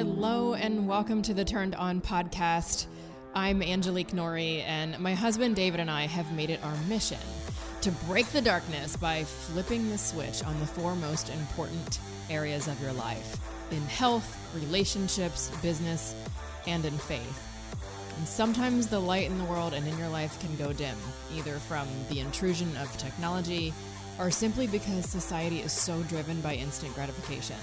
Hello, and welcome to the Turned On podcast. I'm Angelique Norrie, and my husband David and I have made it our mission to break the darkness by flipping the switch on the four most important areas of your life in health, relationships, business, and in faith. And sometimes the light in the world and in your life can go dim, either from the intrusion of technology or simply because society is so driven by instant gratification.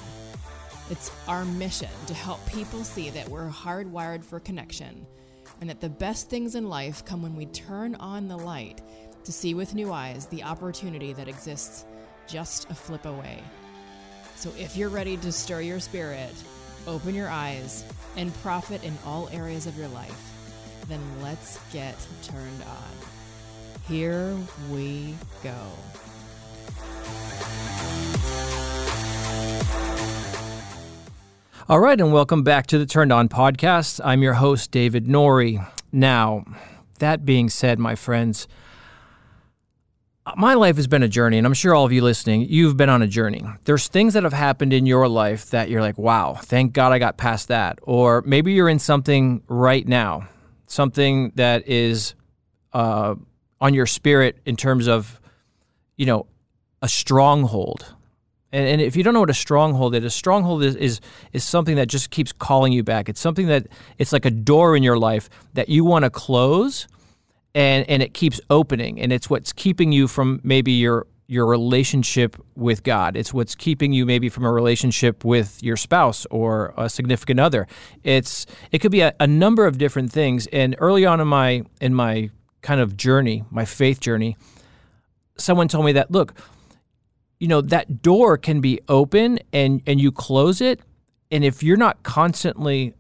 It's our mission to help people see that we're hardwired for connection and that the best things in life come when we turn on the light to see with new eyes the opportunity that exists just a flip away. So if you're ready to stir your spirit, open your eyes, and profit in all areas of your life, then let's get turned on. Here we go. All right, and welcome back to the Turned On podcast. I'm your host, David Norrie. Now, that being said, my friends, my life has been a journey, and I'm sure all of you listening, you've been on a journey. There's things that have happened in your life that you're like, wow, thank God I got past that. Or maybe you're in something right now, something that is uh, on your spirit in terms of, you know, a stronghold and, and if you don't know what a stronghold is, a stronghold is, is is something that just keeps calling you back. It's something that it's like a door in your life that you want to close, and and it keeps opening, and it's what's keeping you from maybe your your relationship with God. It's what's keeping you maybe from a relationship with your spouse or a significant other. It's it could be a, a number of different things. And early on in my in my kind of journey, my faith journey, someone told me that look you know that door can be open and and you close it and if you're not constantly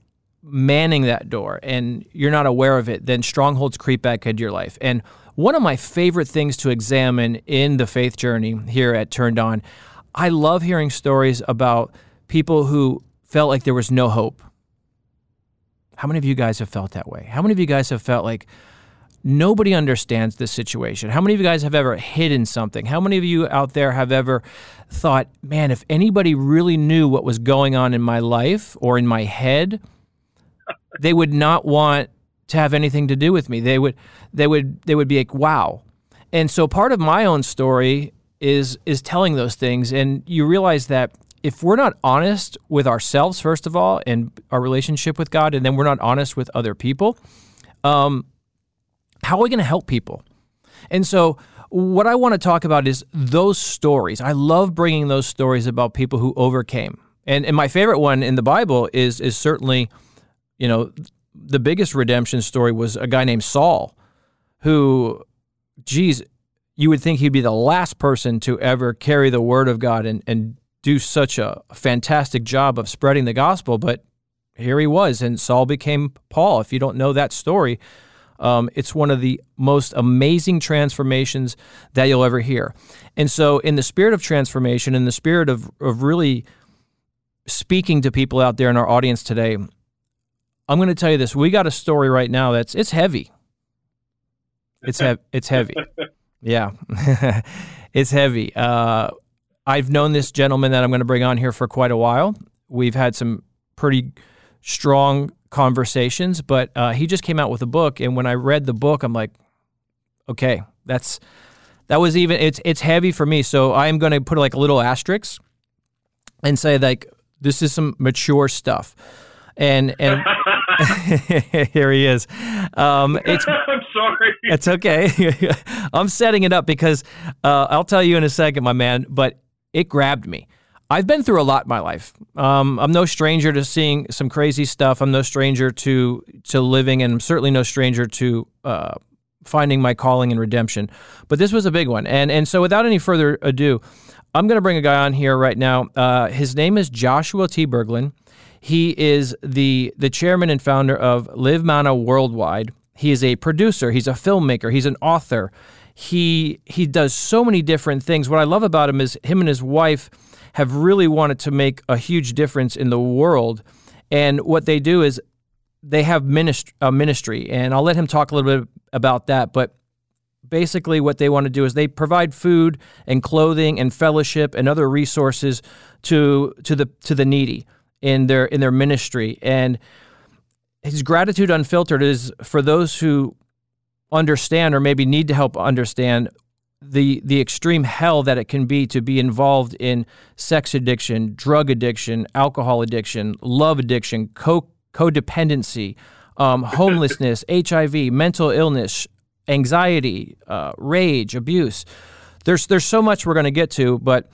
manning that door and you're not aware of it then strongholds creep back into your life. And one of my favorite things to examine in the faith journey here at turned on i love hearing stories about people who felt like there was no hope. How many of you guys have felt that way? How many of you guys have felt like Nobody understands this situation. How many of you guys have ever hidden something? How many of you out there have ever thought, man, if anybody really knew what was going on in my life or in my head, they would not want to have anything to do with me. They would they would they would be like, wow. And so part of my own story is is telling those things and you realize that if we're not honest with ourselves first of all and our relationship with God and then we're not honest with other people, um, how are we going to help people? And so, what I want to talk about is those stories. I love bringing those stories about people who overcame. And, and my favorite one in the Bible is is certainly, you know, the biggest redemption story was a guy named Saul, who, geez, you would think he'd be the last person to ever carry the word of God and, and do such a fantastic job of spreading the gospel. But here he was, and Saul became Paul. If you don't know that story, um, it's one of the most amazing transformations that you'll ever hear. And so, in the spirit of transformation, in the spirit of, of really speaking to people out there in our audience today, I'm going to tell you this. We got a story right now that's it's heavy. It's he- it's heavy. Yeah, it's heavy. Uh, I've known this gentleman that I'm going to bring on here for quite a while. We've had some pretty strong conversations, but uh, he just came out with a book, and when I read the book, I'm like, okay, that's that was even it's it's heavy for me. So I am going to put like a little asterisk and say like this is some mature stuff, and and here he is. Um, it's I'm sorry. It's okay. I'm setting it up because uh, I'll tell you in a second, my man. But it grabbed me. I've been through a lot in my life. Um, I'm no stranger to seeing some crazy stuff. I'm no stranger to to living, and I'm certainly no stranger to uh, finding my calling and redemption. But this was a big one, and and so without any further ado, I'm going to bring a guy on here right now. Uh, his name is Joshua T. Berglan. He is the the chairman and founder of Live Mana Worldwide. He is a producer. He's a filmmaker. He's an author. He he does so many different things. What I love about him is him and his wife have really wanted to make a huge difference in the world. And what they do is they have ministry, a ministry, and I'll let him talk a little bit about that. But basically, what they want to do is they provide food and clothing and fellowship and other resources to to the to the needy. in their in their ministry and his gratitude unfiltered is for those who understand or maybe need to help understand the the extreme hell that it can be to be involved in sex addiction, drug addiction, alcohol addiction, love addiction, co codependency, um, homelessness, HIV, mental illness, anxiety, uh, rage, abuse. There's there's so much we're going to get to, but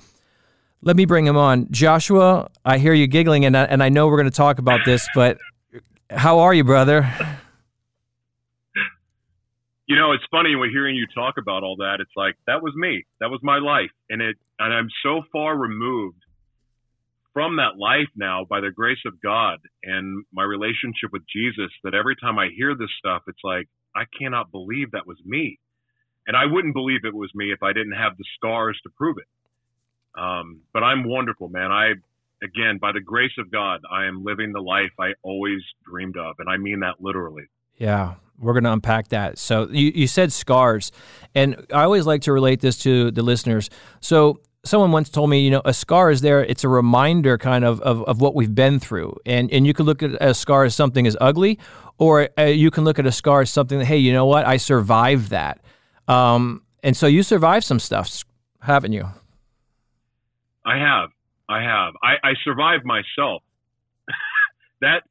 let me bring him on. Joshua, I hear you giggling, and I, and I know we're going to talk about this, but how are you, brother? You know, it's funny when hearing you talk about all that. It's like that was me. That was my life, and it. And I'm so far removed from that life now by the grace of God and my relationship with Jesus that every time I hear this stuff, it's like I cannot believe that was me, and I wouldn't believe it was me if I didn't have the scars to prove it. Um, but I'm wonderful, man. I, again, by the grace of God, I am living the life I always dreamed of. And I mean that literally. Yeah, we're going to unpack that. So you, you said scars. And I always like to relate this to the listeners. So someone once told me, you know, a scar is there. It's a reminder kind of, of, of what we've been through. And, and you can look at a scar as something as ugly, or uh, you can look at a scar as something that, hey, you know what? I survived that. Um, and so you survived some stuff, haven't you? I have. I have. I, I survived myself. that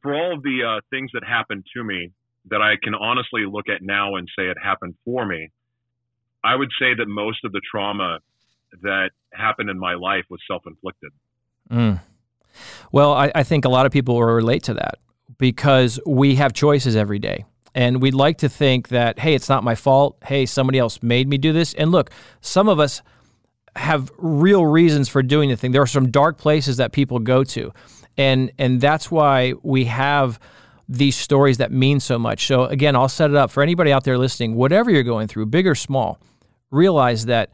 for all of the uh, things that happened to me that I can honestly look at now and say it happened for me, I would say that most of the trauma that happened in my life was self inflicted. Mm. Well, I, I think a lot of people will relate to that because we have choices every day. And we'd like to think that, hey, it's not my fault. Hey, somebody else made me do this. And look, some of us have real reasons for doing the thing. There are some dark places that people go to. And and that's why we have these stories that mean so much. So again, I'll set it up for anybody out there listening, whatever you're going through, big or small, realize that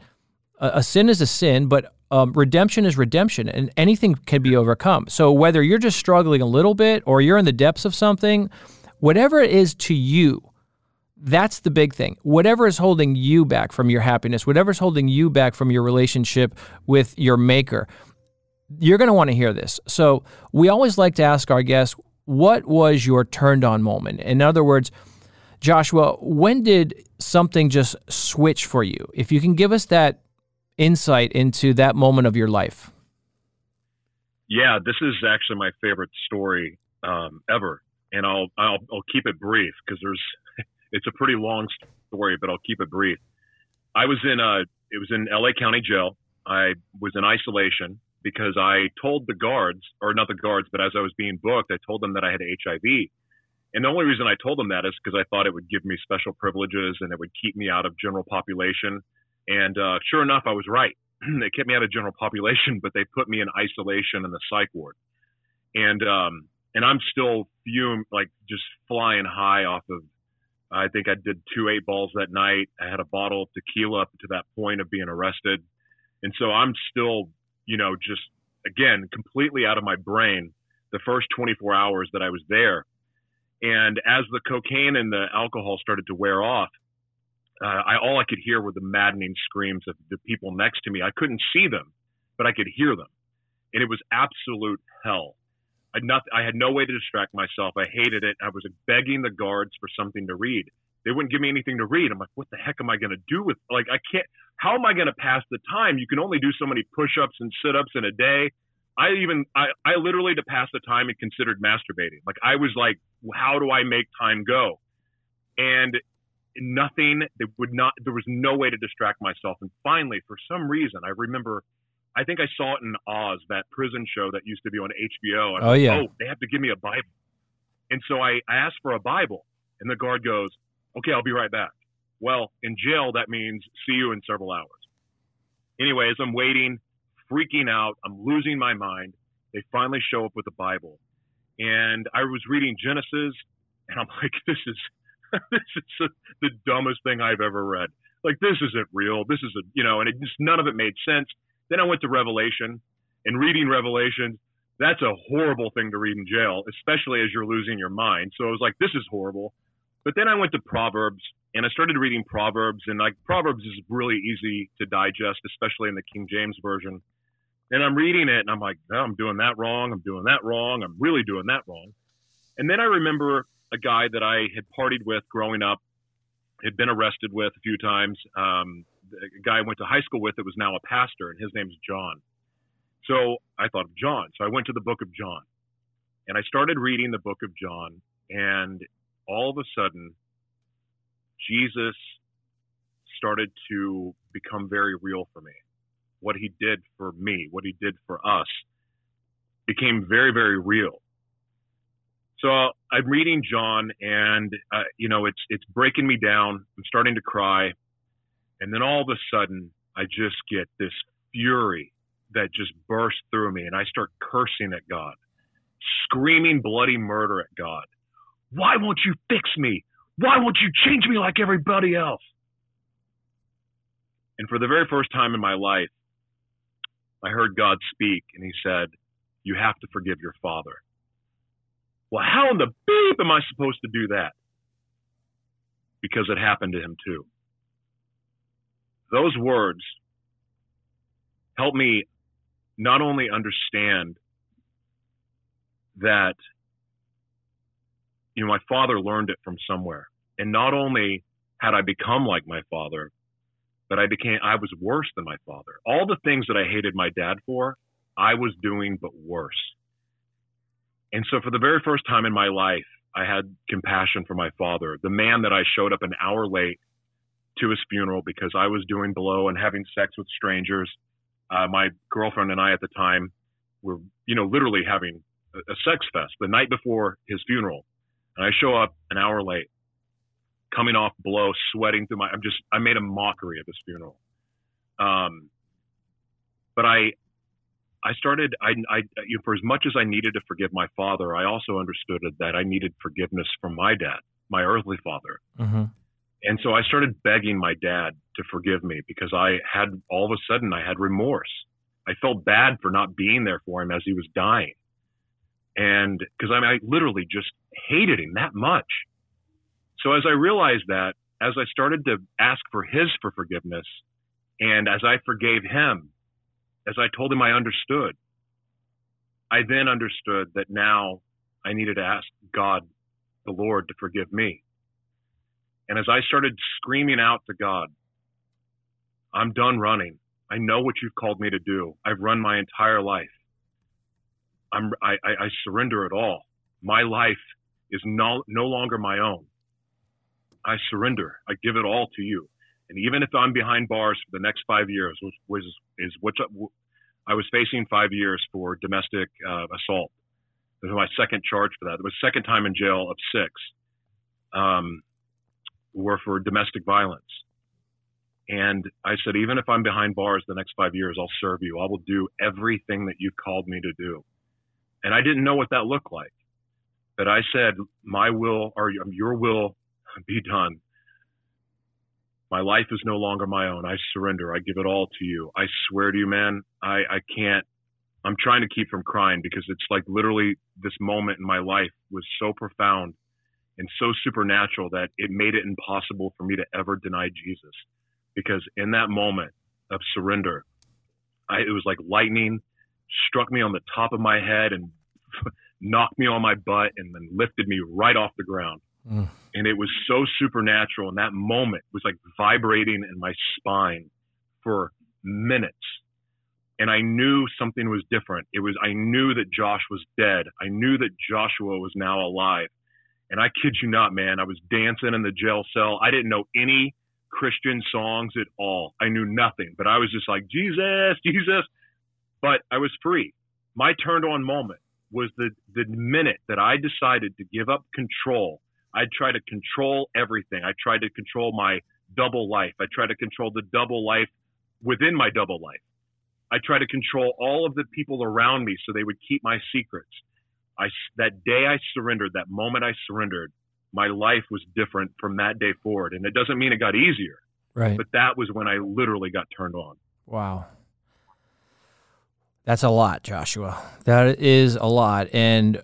a, a sin is a sin, but um, redemption is redemption, and anything can be overcome. So whether you're just struggling a little bit or you're in the depths of something, whatever it is to you, that's the big thing. Whatever is holding you back from your happiness, whatever is holding you back from your relationship with your maker, you're going to want to hear this. So, we always like to ask our guests, what was your turned on moment? In other words, Joshua, when did something just switch for you? If you can give us that insight into that moment of your life. Yeah, this is actually my favorite story um, ever, and I'll, I'll I'll keep it brief because there's it's a pretty long story, but I'll keep it brief. I was in a, it was in LA County Jail. I was in isolation because I told the guards, or not the guards, but as I was being booked, I told them that I had HIV. And the only reason I told them that is because I thought it would give me special privileges and it would keep me out of general population. And uh, sure enough, I was right. they kept me out of general population, but they put me in isolation in the psych ward. And um, and I'm still fume like just flying high off of I think I did two eight balls that night. I had a bottle of tequila up to that point of being arrested. And so I'm still, you know, just again, completely out of my brain the first 24 hours that I was there. And as the cocaine and the alcohol started to wear off, uh, I, all I could hear were the maddening screams of the people next to me. I couldn't see them, but I could hear them. And it was absolute hell. I, not, I had no way to distract myself. I hated it. I was begging the guards for something to read. They wouldn't give me anything to read. I'm like, what the heck am I going to do with? Like, I can't. How am I going to pass the time? You can only do so many push-ups and sit-ups in a day. I even, I, I literally to pass the time and considered masturbating. Like, I was like, how do I make time go? And nothing. They would not. There was no way to distract myself. And finally, for some reason, I remember I think I saw it in Oz, that prison show that used to be on HBO. oh yeah. Oh, they have to give me a Bible. And so I, I asked for a Bible, and the guard goes, "Okay, I'll be right back." Well, in jail, that means see you in several hours. Anyways, I'm waiting, freaking out. I'm losing my mind. They finally show up with the Bible, and I was reading Genesis, and I'm like, "This is this is the dumbest thing I've ever read. Like, this isn't real. This is a you know," and it just none of it made sense. Then I went to Revelation and reading Revelation. That's a horrible thing to read in jail, especially as you're losing your mind. So I was like, this is horrible. But then I went to Proverbs and I started reading Proverbs and like Proverbs is really easy to digest, especially in the King James version. And I'm reading it and I'm like, oh, I'm doing that wrong. I'm doing that wrong. I'm really doing that wrong. And then I remember a guy that I had partied with growing up, had been arrested with a few times. Um, a guy I went to high school with that was now a pastor, and his name's John. So I thought of John. So I went to the book of John and I started reading the book of John, and all of a sudden, Jesus started to become very real for me. What he did for me, what he did for us, became very, very real. So I'm reading John, and uh, you know, it's it's breaking me down. I'm starting to cry, and then all of a sudden, I just get this fury that just bursts through me, and I start cursing at God, screaming bloody murder at God. Why won't you fix me? Why won't you change me like everybody else? And for the very first time in my life, I heard God speak, and He said, You have to forgive your father. Well, how in the beep am I supposed to do that? Because it happened to him too. Those words help me not only understand that you know my father learned it from somewhere. And not only had i become like my father but i became i was worse than my father. All the things that i hated my dad for i was doing but worse. And so for the very first time in my life i had compassion for my father the man that i showed up an hour late to his funeral because i was doing below and having sex with strangers. Uh, my girlfriend and i at the time were you know literally having a sex fest the night before his funeral, and I show up an hour late, coming off blow, sweating through my. I'm just I made a mockery of his funeral. Um, but I, I started. I, I you know, for as much as I needed to forgive my father, I also understood that I needed forgiveness from my dad, my earthly father. Mm-hmm. And so I started begging my dad to forgive me because I had all of a sudden I had remorse. I felt bad for not being there for him as he was dying and because I, mean, I literally just hated him that much. So as I realized that, as I started to ask for his for forgiveness, and as I forgave him, as I told him I understood, I then understood that now I needed to ask God, the Lord, to forgive me. And as I started screaming out to God, I'm done running. I know what you've called me to do. I've run my entire life. I'm, I, I, surrender it all. My life is no, no longer my own. I surrender. I give it all to you. And even if I'm behind bars for the next five years, which was is which I was facing five years for domestic uh, assault. This was my second charge for that. It was second time in jail of six. Um, were for domestic violence. And I said, even if I'm behind bars the next five years, I'll serve you. I will do everything that you've called me to do. And I didn't know what that looked like. But I said, My will or your will be done. My life is no longer my own. I surrender. I give it all to you. I swear to you, man, I, I can't. I'm trying to keep from crying because it's like literally this moment in my life was so profound and so supernatural that it made it impossible for me to ever deny Jesus. Because in that moment of surrender, I, it was like lightning struck me on the top of my head and knocked me on my butt and then lifted me right off the ground. Mm. And it was so supernatural. And that moment was like vibrating in my spine for minutes. And I knew something was different. It was, I knew that Josh was dead. I knew that Joshua was now alive. And I kid you not, man, I was dancing in the jail cell. I didn't know any Christian songs at all. I knew nothing, but I was just like, Jesus, Jesus but I was free. My turned on moment was the, the minute that I decided to give up control. I tried to control everything. I tried to control my double life. I tried to control the double life within my double life. I tried to control all of the people around me so they would keep my secrets. I, that day I surrendered, that moment I surrendered, my life was different from that day forward. And it doesn't mean it got easier. Right. But that was when I literally got turned on. Wow. That's a lot, Joshua. That is a lot. And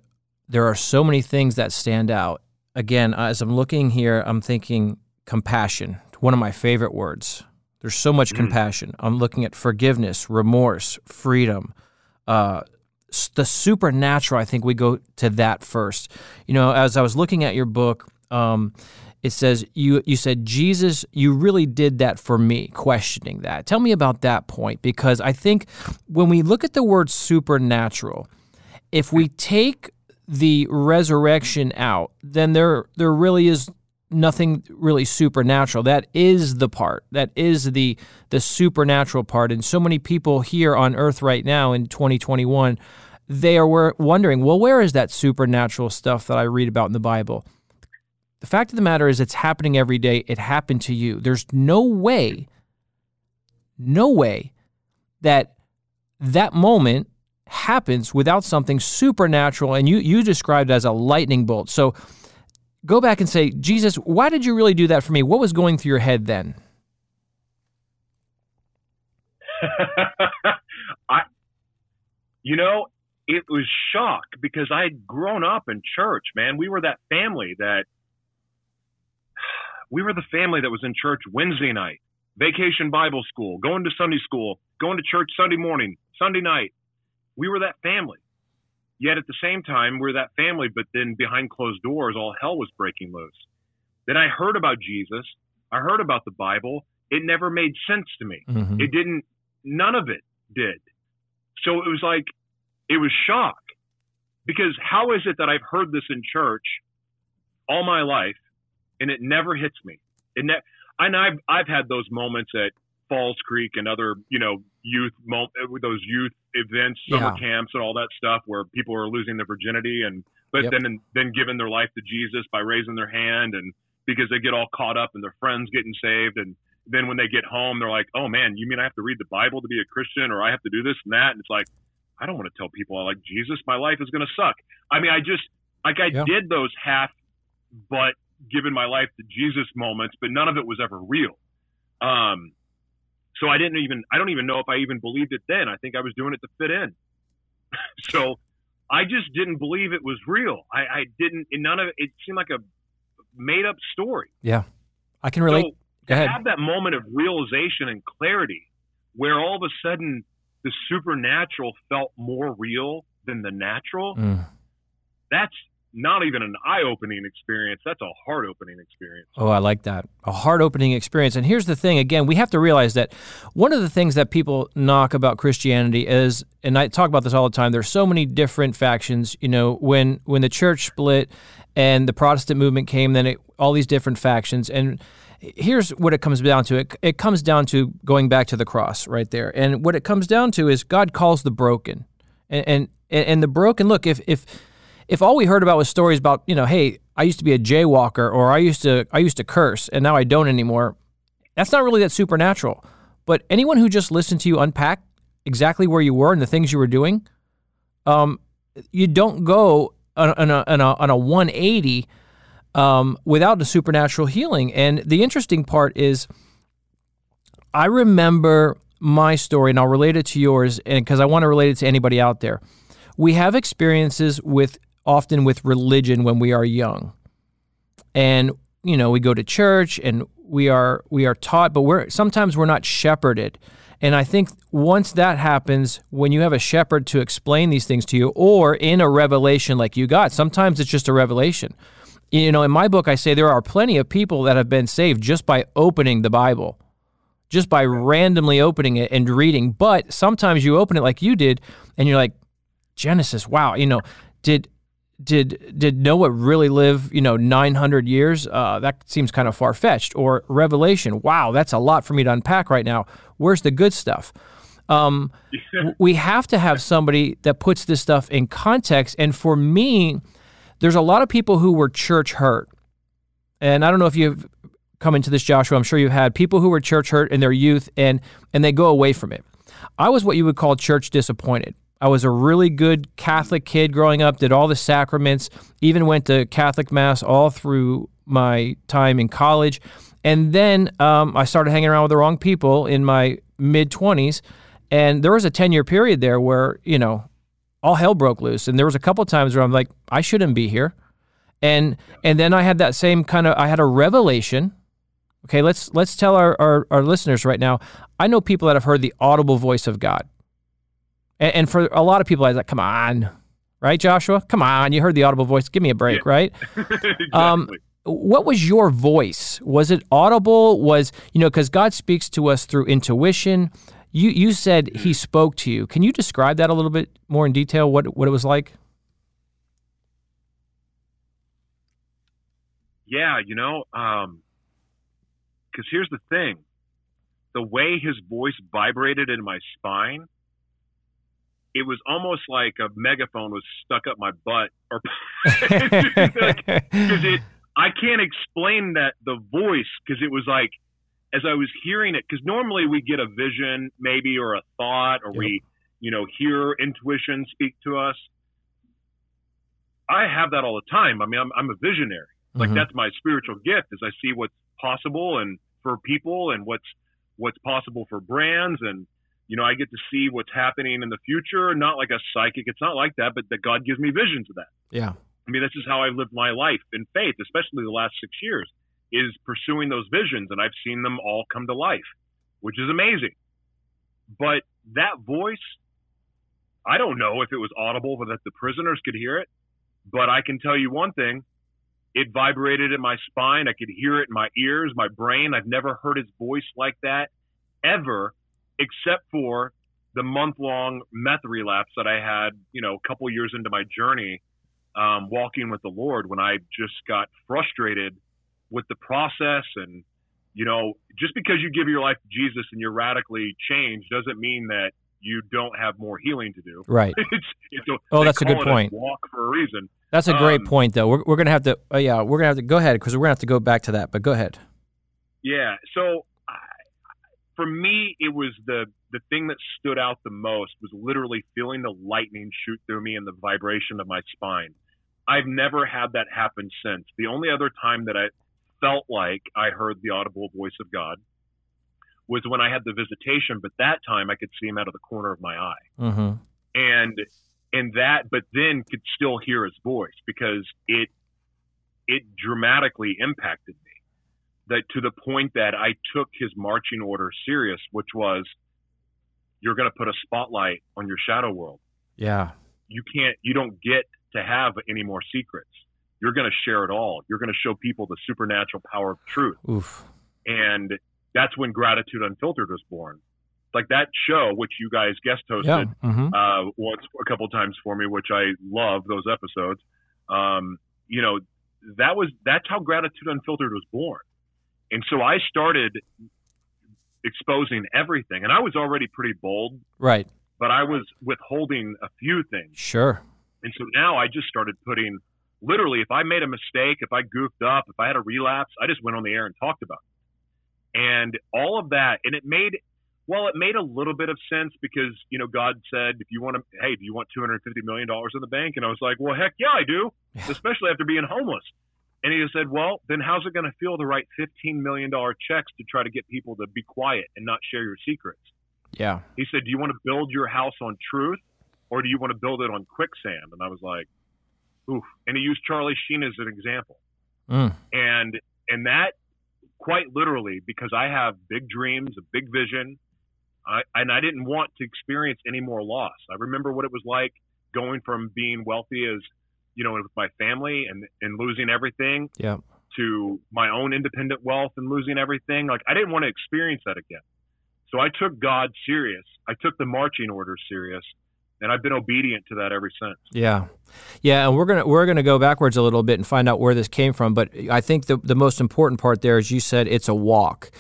there are so many things that stand out. Again, as I'm looking here, I'm thinking compassion, one of my favorite words. There's so much mm. compassion. I'm looking at forgiveness, remorse, freedom, uh, the supernatural. I think we go to that first. You know, as I was looking at your book, um, it says you you said Jesus, you really did that for me. Questioning that. Tell me about that point because I think when we look at the word supernatural, if we take the resurrection out, then there there really is nothing really supernatural. That is the part. That is the the supernatural part. And so many people here on earth right now in 2021, they are wondering, well, where is that supernatural stuff that I read about in the Bible? The fact of the matter is, it's happening every day. It happened to you. There's no way, no way that that moment happens without something supernatural. And you, you described as a lightning bolt. So go back and say, Jesus, why did you really do that for me? What was going through your head then? I, you know, it was shock because I had grown up in church, man. We were that family that we were the family that was in church Wednesday night, vacation Bible school, going to Sunday school, going to church Sunday morning, Sunday night. We were that family. Yet at the same time, we're that family, but then behind closed doors, all hell was breaking loose. Then I heard about Jesus. I heard about the Bible. It never made sense to me. Mm-hmm. It didn't, none of it did. So it was like, it was shock because how is it that I've heard this in church all my life and it never hits me. And that, and I've I've had those moments at Falls Creek and other you know youth mo- those youth events, summer yeah. camps, and all that stuff where people are losing their virginity and but yep. then then giving their life to Jesus by raising their hand and because they get all caught up and their friends getting saved and then when they get home they're like, oh man, you mean I have to read the Bible to be a Christian or I have to do this and that and it's like I don't want to tell people I like Jesus. My life is going to suck. I mean, I just like I yeah. did those half, but given my life to Jesus moments, but none of it was ever real. Um, so I didn't even, I don't even know if I even believed it then. I think I was doing it to fit in. so I just didn't believe it was real. I, I didn't, none of it, it seemed like a made up story. Yeah. I can relate. So Go ahead. have that moment of realization and clarity where all of a sudden the supernatural felt more real than the natural. Mm. That's not even an eye opening experience. That's a heart opening experience. Oh, I like that. A heart opening experience. And here's the thing again, we have to realize that one of the things that people knock about Christianity is, and I talk about this all the time, there's so many different factions. You know, when, when the church split and the Protestant movement came, then it, all these different factions. And here's what it comes down to it, it comes down to going back to the cross right there. And what it comes down to is God calls the broken. And, and, and the broken, look, if, if, if all we heard about was stories about, you know, hey, I used to be a jaywalker or I used to I used to curse and now I don't anymore, that's not really that supernatural. But anyone who just listened to you unpack exactly where you were and the things you were doing, um, you don't go on, a, on, a, on a 180 um, without the supernatural healing. And the interesting part is, I remember my story, and I'll relate it to yours, and because I want to relate it to anybody out there. We have experiences with often with religion when we are young. And you know, we go to church and we are we are taught, but we're sometimes we're not shepherded. And I think once that happens, when you have a shepherd to explain these things to you, or in a revelation like you got, sometimes it's just a revelation. You know, in my book, I say there are plenty of people that have been saved just by opening the Bible, just by randomly opening it and reading. But sometimes you open it like you did, and you're like, Genesis, wow, you know, did did did Noah really live you know 900 years? Uh, that seems kind of far fetched. Or Revelation, wow, that's a lot for me to unpack right now. Where's the good stuff? Um, we have to have somebody that puts this stuff in context. And for me, there's a lot of people who were church hurt, and I don't know if you've come into this, Joshua. I'm sure you've had people who were church hurt in their youth, and and they go away from it. I was what you would call church disappointed. I was a really good Catholic kid growing up, did all the sacraments, even went to Catholic Mass all through my time in college. And then um, I started hanging around with the wrong people in my mid 20s. And there was a 10 year period there where, you know, all hell broke loose. And there was a couple times where I'm like, I shouldn't be here. And and then I had that same kind of I had a revelation. Okay, let's let's tell our, our, our listeners right now. I know people that have heard the audible voice of God. And, and for a lot of people, I was like, come on, right, Joshua? Come on, you heard the audible voice. Give me a break, Yeah. right? exactly. Um, what was your voice? Was it audible? Was you know because God speaks to us through intuition. You you said He spoke to you. Can you describe that a little bit more in detail? What what it was like? yeah, you know, um, because here's the thing: the way his voice vibrated in my spine, it was almost like a megaphone was stuck up my butt, or because it I can't explain that the voice because it was like as I was hearing it because normally we get a vision maybe or a thought or Yep. we you know hear intuition speak to us. I have that all the time. I mean, I'm, I'm a visionary. Like Mhm. that's my spiritual gift is I see what's possible and for people and what's what's possible for brands and you know I get to see what's happening in the future. Not like a psychic. It's not like that, but that God gives me visions of that. yeah. I mean, this is how I've lived my life in faith, especially the last six years, is pursuing those visions, and I've seen them all come to life, which is amazing. But that voice, I don't know if it was audible, but that the prisoners could hear it. But I can tell you one thing: it vibrated in my spine. I could hear it in my ears, my brain. I've never heard his voice like that ever, except for the month-long meth relapse that I had, you know, a couple years into my journey um, walking with the Lord when I just got frustrated with the process. And, you know, just because you give your life to Jesus and you're radically changed doesn't mean that you don't have more healing to do. Right. it's, it's a, Oh, that's a good point. walk for a reason. That's a great Um, point, though. We're, we're gonna have to. Uh, yeah, we're gonna have to go ahead because we're gonna have to go back to that. But go ahead. Yeah. So for me, it was the the thing that stood out the most was literally feeling the lightning shoot through me and the vibration of my spine. I've never had that happen since. The only other time that I felt like I heard the audible voice of God was when I had the visitation, but that time I could see him out of the corner of my eye. Mm-hmm. And and that but then could still hear his voice because it it dramatically impacted me that to the point that I took his marching order serious, which was you're going to put a spotlight on your shadow world. Yeah. You can't, you don't get to have any more secrets. You're going to share it all. You're going to show people the supernatural power of truth. Oof. And that's when Gratitude Unfiltered was born. Like that show, which you guys guest hosted Yeah. Mm-hmm. uh, once a couple times for me, which I love those episodes. Um, you know, that was that's how Gratitude Unfiltered was born, and so I started exposing everything, and I was already pretty bold, Right. but I was withholding a few things, Sure. and so now I just started putting. Literally, if I made a mistake, if I goofed up, if I had a relapse, I just went on the air and talked about it. And all of that, and it made well, it made a little bit of sense because you know God said, if you want to, hey, do you want two hundred fifty million dollars in the bank? And I was like, well, heck yeah, I do, especially after being homeless. And he said, well, then how's it going to feel to write fifteen million dollar checks to try to get people to be quiet and not share your secrets? Yeah. He said, do you want to build your house on truth, or do you want to build it on quicksand? And I was like, oof. And he used Charlie Sheen as an example Mm. and and that quite literally because I have big dreams, a big vision, I, and I didn't want to experience any more loss. I remember what it was like going from being wealthy as you know with my family and and losing everything Yeah. to my own independent wealth and losing everything. Like I didn't want to experience that again. So I took God serious. I took the marching orders serious, and I've been obedient to that ever since. Yeah, yeah, and we're gonna we're gonna go backwards a little bit and find out where this came from. But I think the the most important part there is you said it's a walk,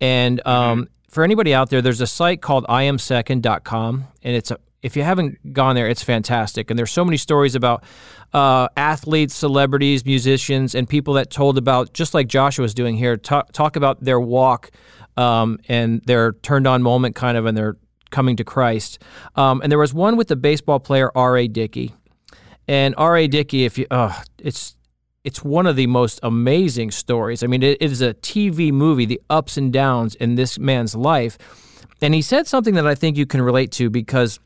and um, for anybody out there, there's a site called iamsecond.com, and it's a if you haven't gone there, it's fantastic. And there's so many stories about uh, athletes, celebrities, musicians, and people that told about just like Joshua was doing here, talk, talk about their walk um, and their turned on moment, kind of, and their coming to Christ. Um, and there was one with the baseball player R.A. Dickey. And R.A. Dickey, if you, it's it's one of the most amazing stories. I mean, it is a TV movie, the ups and downs in this man's life. And he said something that I think you can relate to because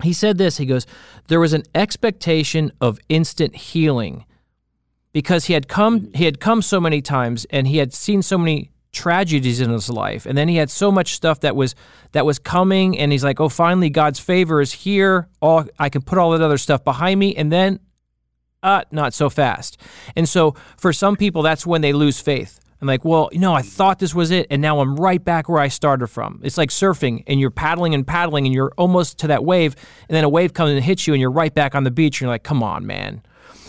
he said this. He goes, "There was an expectation of instant healing." Because he had come, he had come so many times, and he had seen so many tragedies in his life and then he had so much stuff that was that was coming and he's like oh finally god's favor is here all i can put all that other stuff behind me and then uh not so fast and so for some people that's when they lose faith and like well you know i thought this was it and now i'm right back where i started from it's like surfing and you're paddling and paddling and you're almost to that wave and then a wave comes and hits you and you're right back on the beach and you're like come on man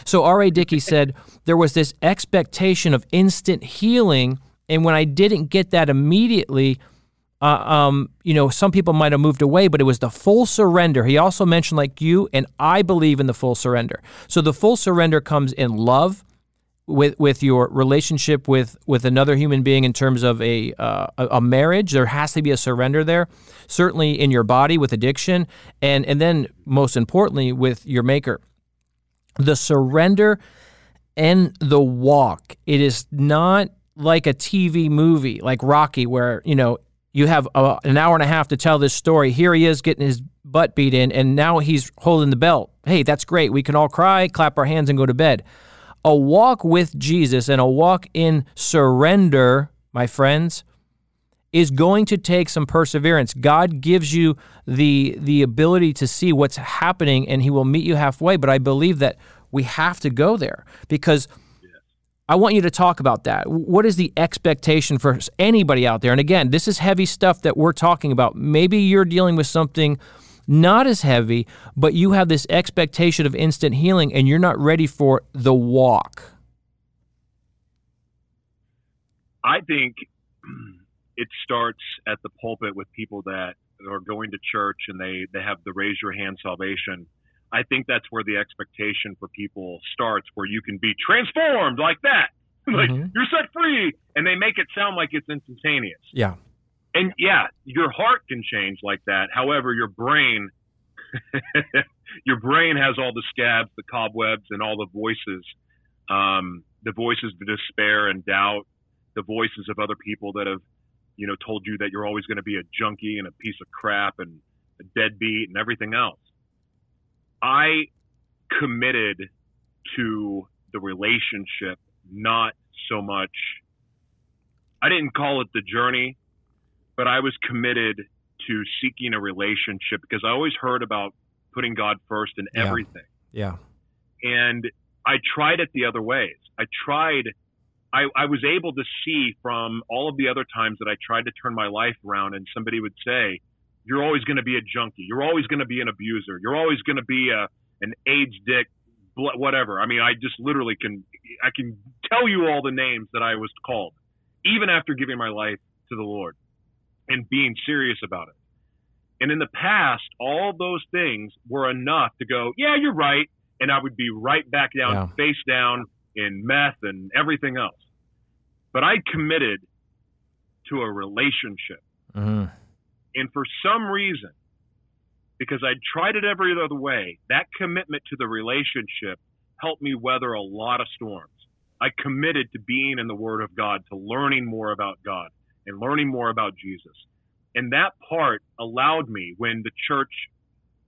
so R.A. Dickey said there was this expectation of instant healing and when I didn't get that immediately, uh, um, you know, some people might have moved away, but it was the full surrender. He also mentioned, like you, and I believe in the full surrender. So the full surrender comes in love, with with your relationship with with another human being in terms of a uh, a marriage. There has to be a surrender there. Certainly in your body with addiction, and and then most importantly with your Maker. The surrender and the walk. It is not like a TV movie like Rocky, where you know you have a, an hour and a half to tell this story. Here he is getting his butt beat in, and now he's holding the belt. Hey, that's great. We can all cry, clap our hands, and go to bed. A walk with Jesus and a walk in surrender, my friends, is going to take some perseverance. God gives you the the ability to see what's happening, and He will meet you halfway. But I believe that we have to go there because I want you to talk about that. What is the expectation for anybody out there? And again, this is heavy stuff that we're talking about. Maybe you're dealing with something not as heavy, but you have this expectation of instant healing and you're not ready for the walk. I think it starts at the pulpit with people that are going to church and they, they have the raise your hand salvation I think that's where the expectation for people starts, where you can be transformed like that. like mm-hmm. you're set free. And they make it sound like it's instantaneous. Yeah. And yeah, your heart can change like that. However, your brain, your brain has all the scabs, the cobwebs, and all the voices, um, the voices of despair and doubt, the voices of other people that have, you know, told you that you're always going to be a junkie and a piece of crap and a deadbeat and everything else. I committed to the relationship, not so much. I didn't call it the journey, but I was committed to seeking a relationship because I always heard about putting God first in yeah. everything. Yeah. And I tried it the other ways. I tried, I, I was able to see from all of the other times that I tried to turn my life around, and somebody would say, you're always going to be a junkie. You're always going to be an abuser. You're always going to be a an AIDS dick, whatever. I mean, I just literally can I can tell you all the names that I was called, even after giving my life to the Lord and being serious about it. And in the past, all those things were enough to go, yeah, you're right, and I would be right back down, yeah. face down in meth and everything else. But I committed to a relationship. Mm-hmm. And for some reason, because I tried it every other way, that commitment to the relationship helped me weather a lot of storms. I committed to being in the Word of God, to learning more about God and learning more about Jesus. And that part allowed me when the church,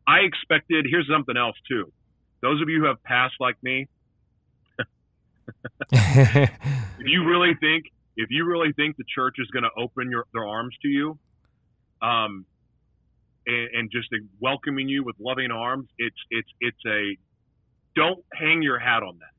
I expected, here's something else too. Those of you who have passed like me, if you really think, if you really think the church is going to open your, their arms to you, um, and, and just welcoming you with loving arms. It's it's it's a don't hang your hat on that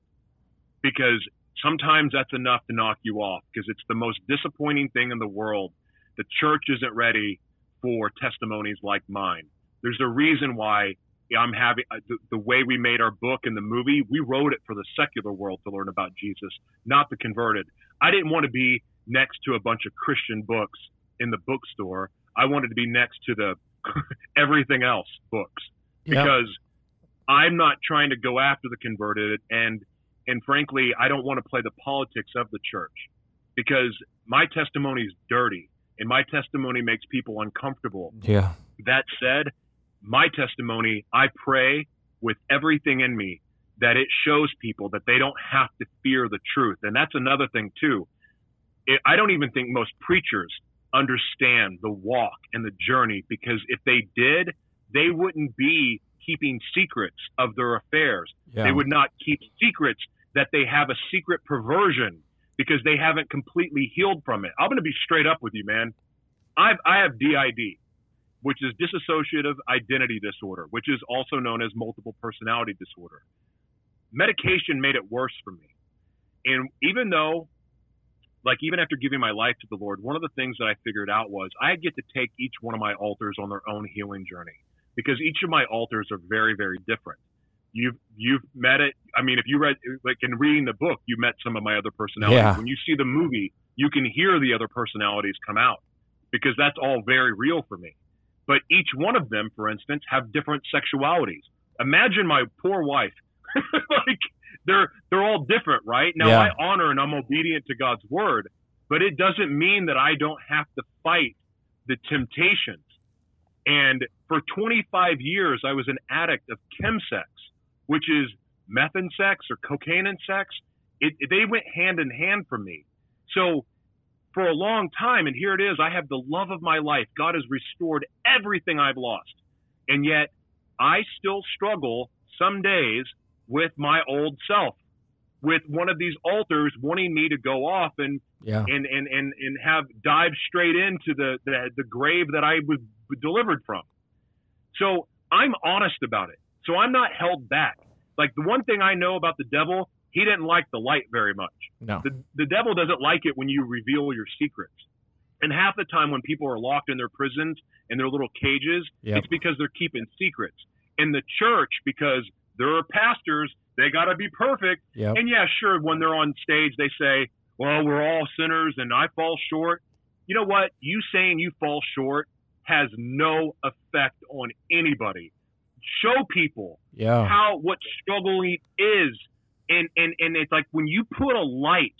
because sometimes that's enough to knock you off because it's the most disappointing thing in the world. The church isn't ready for testimonies like mine. There's a reason why I'm having uh, the, the, way we made our book and the movie. We wrote it for the secular world to learn about Jesus, not the converted. I didn't want to be next to a bunch of Christian books in the bookstore. I wanted to be next to the everything else books because. I'm not trying to go after the converted and and frankly I don't want to play the politics of the church because my testimony is dirty and my testimony makes people uncomfortable. Yeah. That said, my testimony, I pray with everything in me that it shows people that they don't have to fear the truth. And that's another thing too. It, I don't even think most preachers understand the walk and the journey because if they did, they wouldn't be keeping secrets of their affairs. Yeah. They would not keep secrets that they have a secret perversion because they haven't completely healed from it. I'm going to be straight up with you, man. I've, I have DID, which is dissociative identity disorder, which is also known as multiple personality disorder. Medication made it worse for me. And even though, like, even after giving my life to the Lord, one of the things that I figured out was I get to take each one of my alters on their own healing journey because each of my alters are very, very different. You've you've met it. I mean, if you read like in reading the book, you met some of my other personalities. Yeah. When you see the movie, you can hear the other personalities come out because that's all very real for me. But each one of them, for instance, have different sexualities. Imagine my poor wife. like they're they're all different, right? Now Yeah. I honor and I'm obedient to God's word, but it doesn't mean that I don't have to fight the temptations. And for 25 years, I was an addict of chemsex, which is meth and sex or cocaine and sex. It, it- they went hand in hand for me. So for a long time, and here it is, I have the love of my life. God has restored everything I've lost. And yet I still struggle some days with my old self, with one of these alters wanting me to go off and Yeah. and and and and have dive straight into the the, the grave that I was delivered from. So I'm honest about it. So I'm not held back. Like the one thing I know about the devil, he didn't like the light very much. No. The the devil doesn't like it when you reveal your secrets. And half the time when people are locked in their prisons in their little cages, Yep. it's because they're keeping secrets. In the church, because there are pastors, they got to be perfect. Yep. And yeah, sure, when they're on stage, they say, well, we're all sinners and I fall short. You know what? You saying you fall short has no effect on anybody. Show people Yeah. how what struggling is. And, and, and it's like when you put a light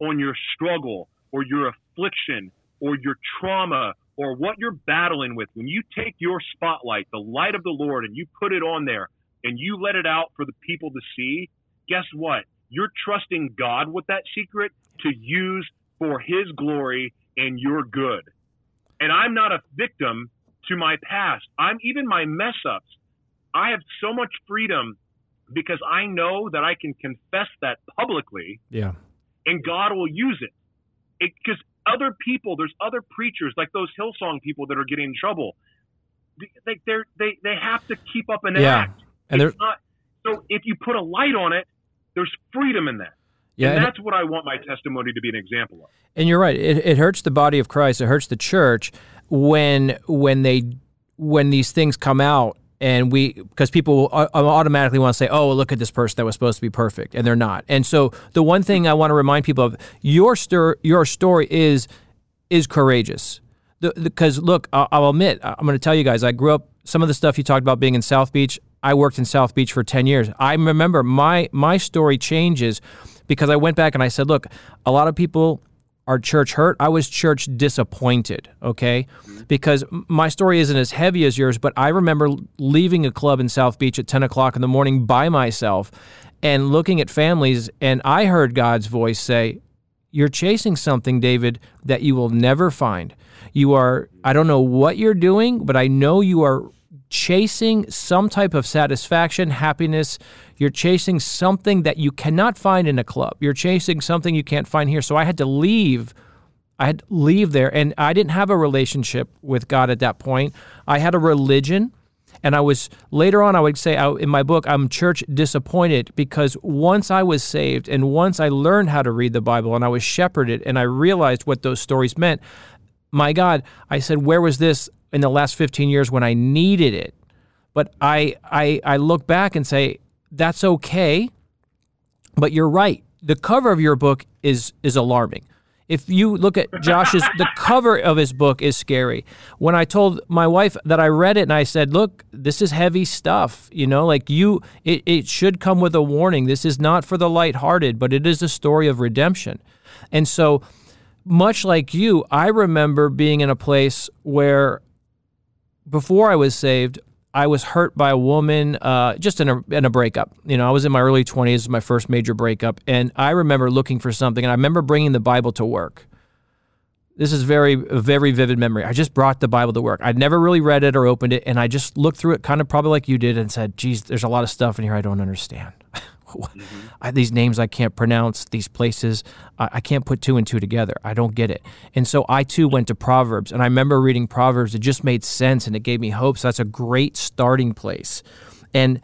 on your struggle or your affliction or your trauma or what you're battling with, when you take your spotlight, the light of the Lord, and you put it on there and you let it out for the people to see, guess what? You're trusting God with that secret to use for His glory and your good. And I'm not a victim to my past. I'm even my mess ups. I have so much freedom because I know that I can confess that publicly Yeah. and God will use it. Because other people, there's other preachers like those Hillsong people that are getting in trouble. They they're, they they have to keep up an Yeah. act. And there It's not, so if you put a light on it, there's freedom in that. yeah, and and- that's what I want my testimony to be an example of. And you're right. It, it hurts the body of Christ. It hurts the church when when they when these things come out and we because people automatically want to say, "Oh, look at this person that was supposed to be perfect," and they're not. And so the one thing I want to remind people of your stir, your story is is courageous. Because look, I'll, I'll admit, I'm going to tell you guys, I grew up. Some of the stuff you talked about being in South Beach, I worked in South Beach for 10 years. I remember my my story changes because I went back and I said, look, a lot of people are church hurt. I was church disappointed, okay? Because my story isn't as heavy as yours, but I remember leaving a club in South Beach at 10 o'clock in the morning by myself and looking at families, and I heard God's voice say, You're chasing something, David, that you will never find. You are, I don't know what you're doing, but I know you are chasing some type of satisfaction, happiness. You're chasing something that you cannot find in a club. You're chasing something you can't find here. So I had to leave. I had to leave there, and I didn't have a relationship with God at that point. I had a religion, and I was later on. I would say I, in my book, I'm church disappointed because once I was saved, and once I learned how to read the Bible, and I was shepherded, and I realized what those stories meant. My God, I said, where was this in the last 15 years when I needed it? But I, I, I look back and say, that's okay. But you're right. The cover of your book is is alarming. If you look at Josh's, the cover of his book is scary. When I told my wife that I read it and I said, "Look, this is heavy stuff. You know, like you, it, it should come with a warning. This is not for the lighthearted, but it is a story of redemption." And so, much like you, I remember being in a place where before I was saved, I was hurt by a woman uh, just in a, in a breakup. You know, I was in my early 20s, my first major breakup, and I remember looking for something, and I remember bringing the Bible to work. This is very very vivid memory. I just brought the Bible to work. I'd never really read it or opened it, and I just looked through it, kind of probably like you did, and said, "Geez, there's a lot of stuff in here I don't understand. mm-hmm. I, these names I can't pronounce, these places I, I, can't put two and two together. I don't get it. And so I too went to Proverbs, and I remember reading Proverbs. It just made sense, and it gave me hope. So that's a great starting place. And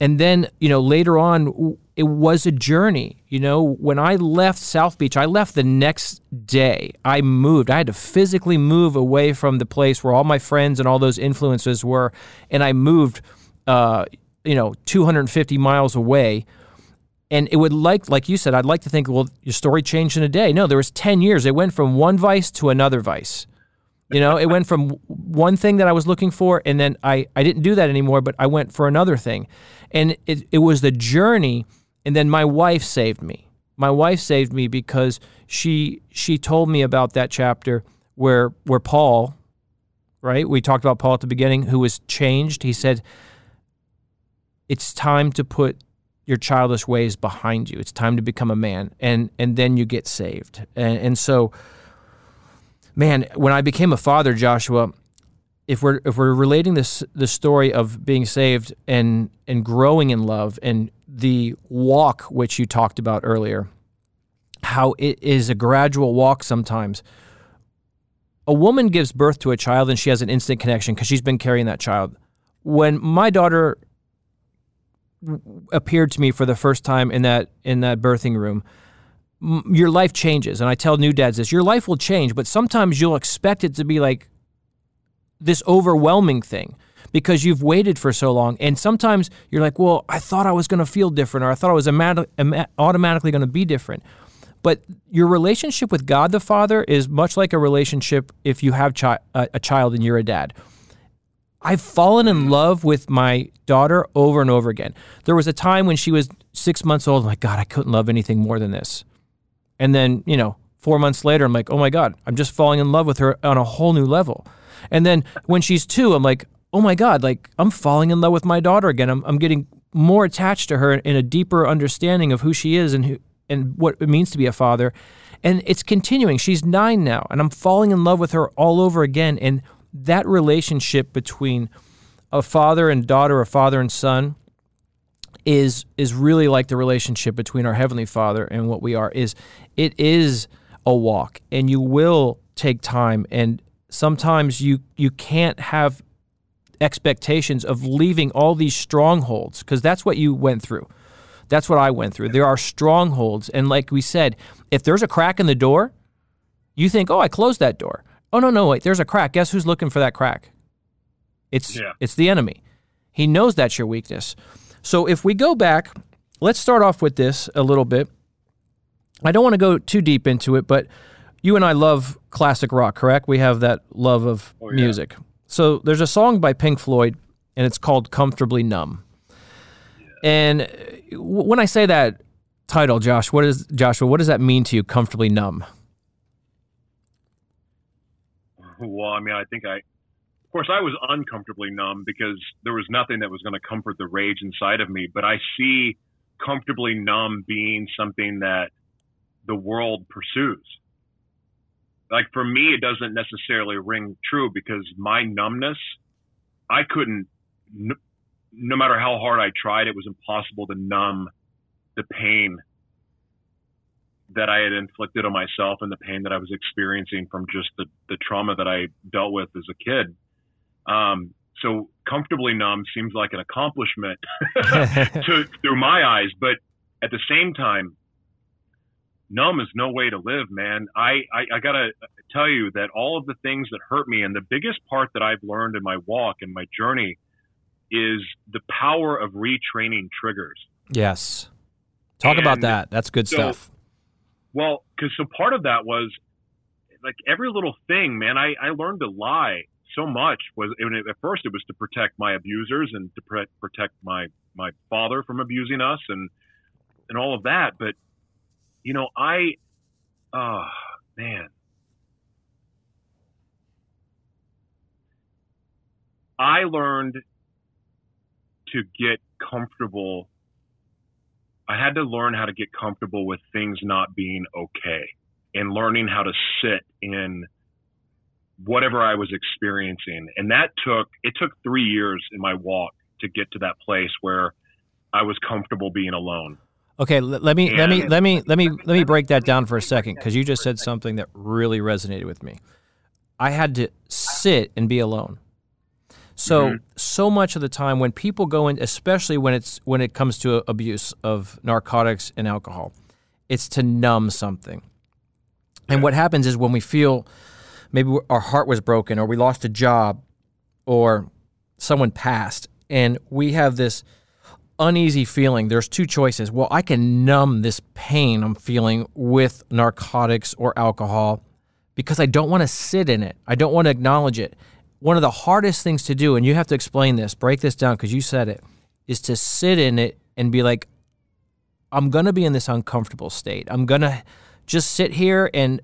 and then you know later on, it was a journey. You know, when I left South Beach, I left the next day. I moved. I had to physically move away from the place where all my friends and all those influences were, and I moved. Uh, you know 250 miles away and it would like like you said i'd like to think well your story changed in a day. No there was 10 years. It went from one vice to another vice. You know it went from one thing that i was looking for and then i i didn't do that anymore but i went for another thing. And it, it was the journey and then my wife saved me. My wife saved me because she she told me about that chapter where where paul right we talked about paul at the beginning who was changed. He said it's time to put your childish ways behind you. It's time to become a man, and and then you get saved. And, and so, man, when I became a father, Joshua, if we're if we're relating this the story of being saved and and growing in love and the walk which you talked about earlier, how it is a gradual walk sometimes. A woman gives birth to a child and she has an instant connection because she's been carrying that child. When my daughter appeared to me for the first time in that in that birthing room. Your life changes and i tell new dads this your life will change but sometimes you'll expect it to be like this overwhelming thing because you've waited for so long and sometimes you're like well i thought i was going to feel different or i thought i was automatically going to be different. But your relationship with god the father is much like a relationship if you have chi- a child and you're a dad I've fallen in love with my daughter over and over again. There was a time when she was six months old. I'm like, God, I couldn't love anything more than this. And then, you know, four months later, I'm like, oh my God, I'm just falling in love with her on a whole new level. And then when she's two, I'm like, oh my God, like I'm falling in love with my daughter again. I'm, I'm getting more attached to her in a deeper understanding of who she is and who, and what it means to be a father. And it's continuing. She's nine now, and I'm falling in love with her all over again. And that relationship between a father and daughter, a father and son, is is really like the relationship between our heavenly Father and what we are. Is it is a walk, and you will take time, and sometimes you you can't have expectations of leaving all these strongholds because that's what you went through. That's what I went through. There are strongholds, and like we said, if there's a crack in the door, you think, "Oh, I closed that door." Oh no, no, wait, there's a crack. Guess who's looking for that crack? It's yeah. it's the enemy. He knows that's your weakness. So if we go back, let's start off with this a little bit. I don't want to go too deep into it, but you and I love classic rock, correct? We have that love of oh, yeah. music. So there's a song by Pink Floyd, and it's called "Comfortably Numb." Yeah. And uh, when I say that title, Josh, what is Joshua? What does that mean to you? Comfortably numb. Well, I mean, I think I, of course, I was uncomfortably numb because there was nothing that was going to comfort the rage inside of me. But I see comfortably numb being something that the world pursues. Like for me, it doesn't necessarily ring true because my numbness, I couldn't, no, no matter how hard I tried, it was impossible to numb the pain that I had inflicted on myself and the pain that I was experiencing from just the, the trauma that I dealt with as a kid. Um, so comfortably numb seems like an accomplishment to, through my eyes, but at the same time, numb is no way to live, man. I, I, I gotta tell you that all of the things that hurt me and the biggest part that I've learned in my walk and my journey is the power of retraining triggers. Yes. Talk and about that. That's good so, stuff. Well, because so part of that was like every little thing, man. I, I learned to lie so much. Was at first it was to protect my abusers and to pre- protect my my father from abusing us and and all of that. But you know, I, oh man, I learned to get comfortable I had to learn how to get comfortable with things not being okay and learning how to sit in whatever I was experiencing. And that took, it took three years in my walk to get to that place where I was comfortable being alone. Okay, let me let me let me let me let me break that down for a second because you just said something that really resonated with me. I had to sit and be alone. So mm-hmm. so much of the time when people go in, especially when it's when it comes to abuse of narcotics and alcohol, it's to numb something. And what happens is when we feel maybe our heart was broken or we lost a job or someone passed and we have this uneasy feeling, there's two choices. Well, I can numb this pain I'm feeling with narcotics or alcohol because I don't want to sit in it. I don't want to acknowledge it. One of the hardest things to do, and you have to explain this, break this down because you said it, is to sit in it and be like, I'm going to be in this uncomfortable state. I'm going to just sit here and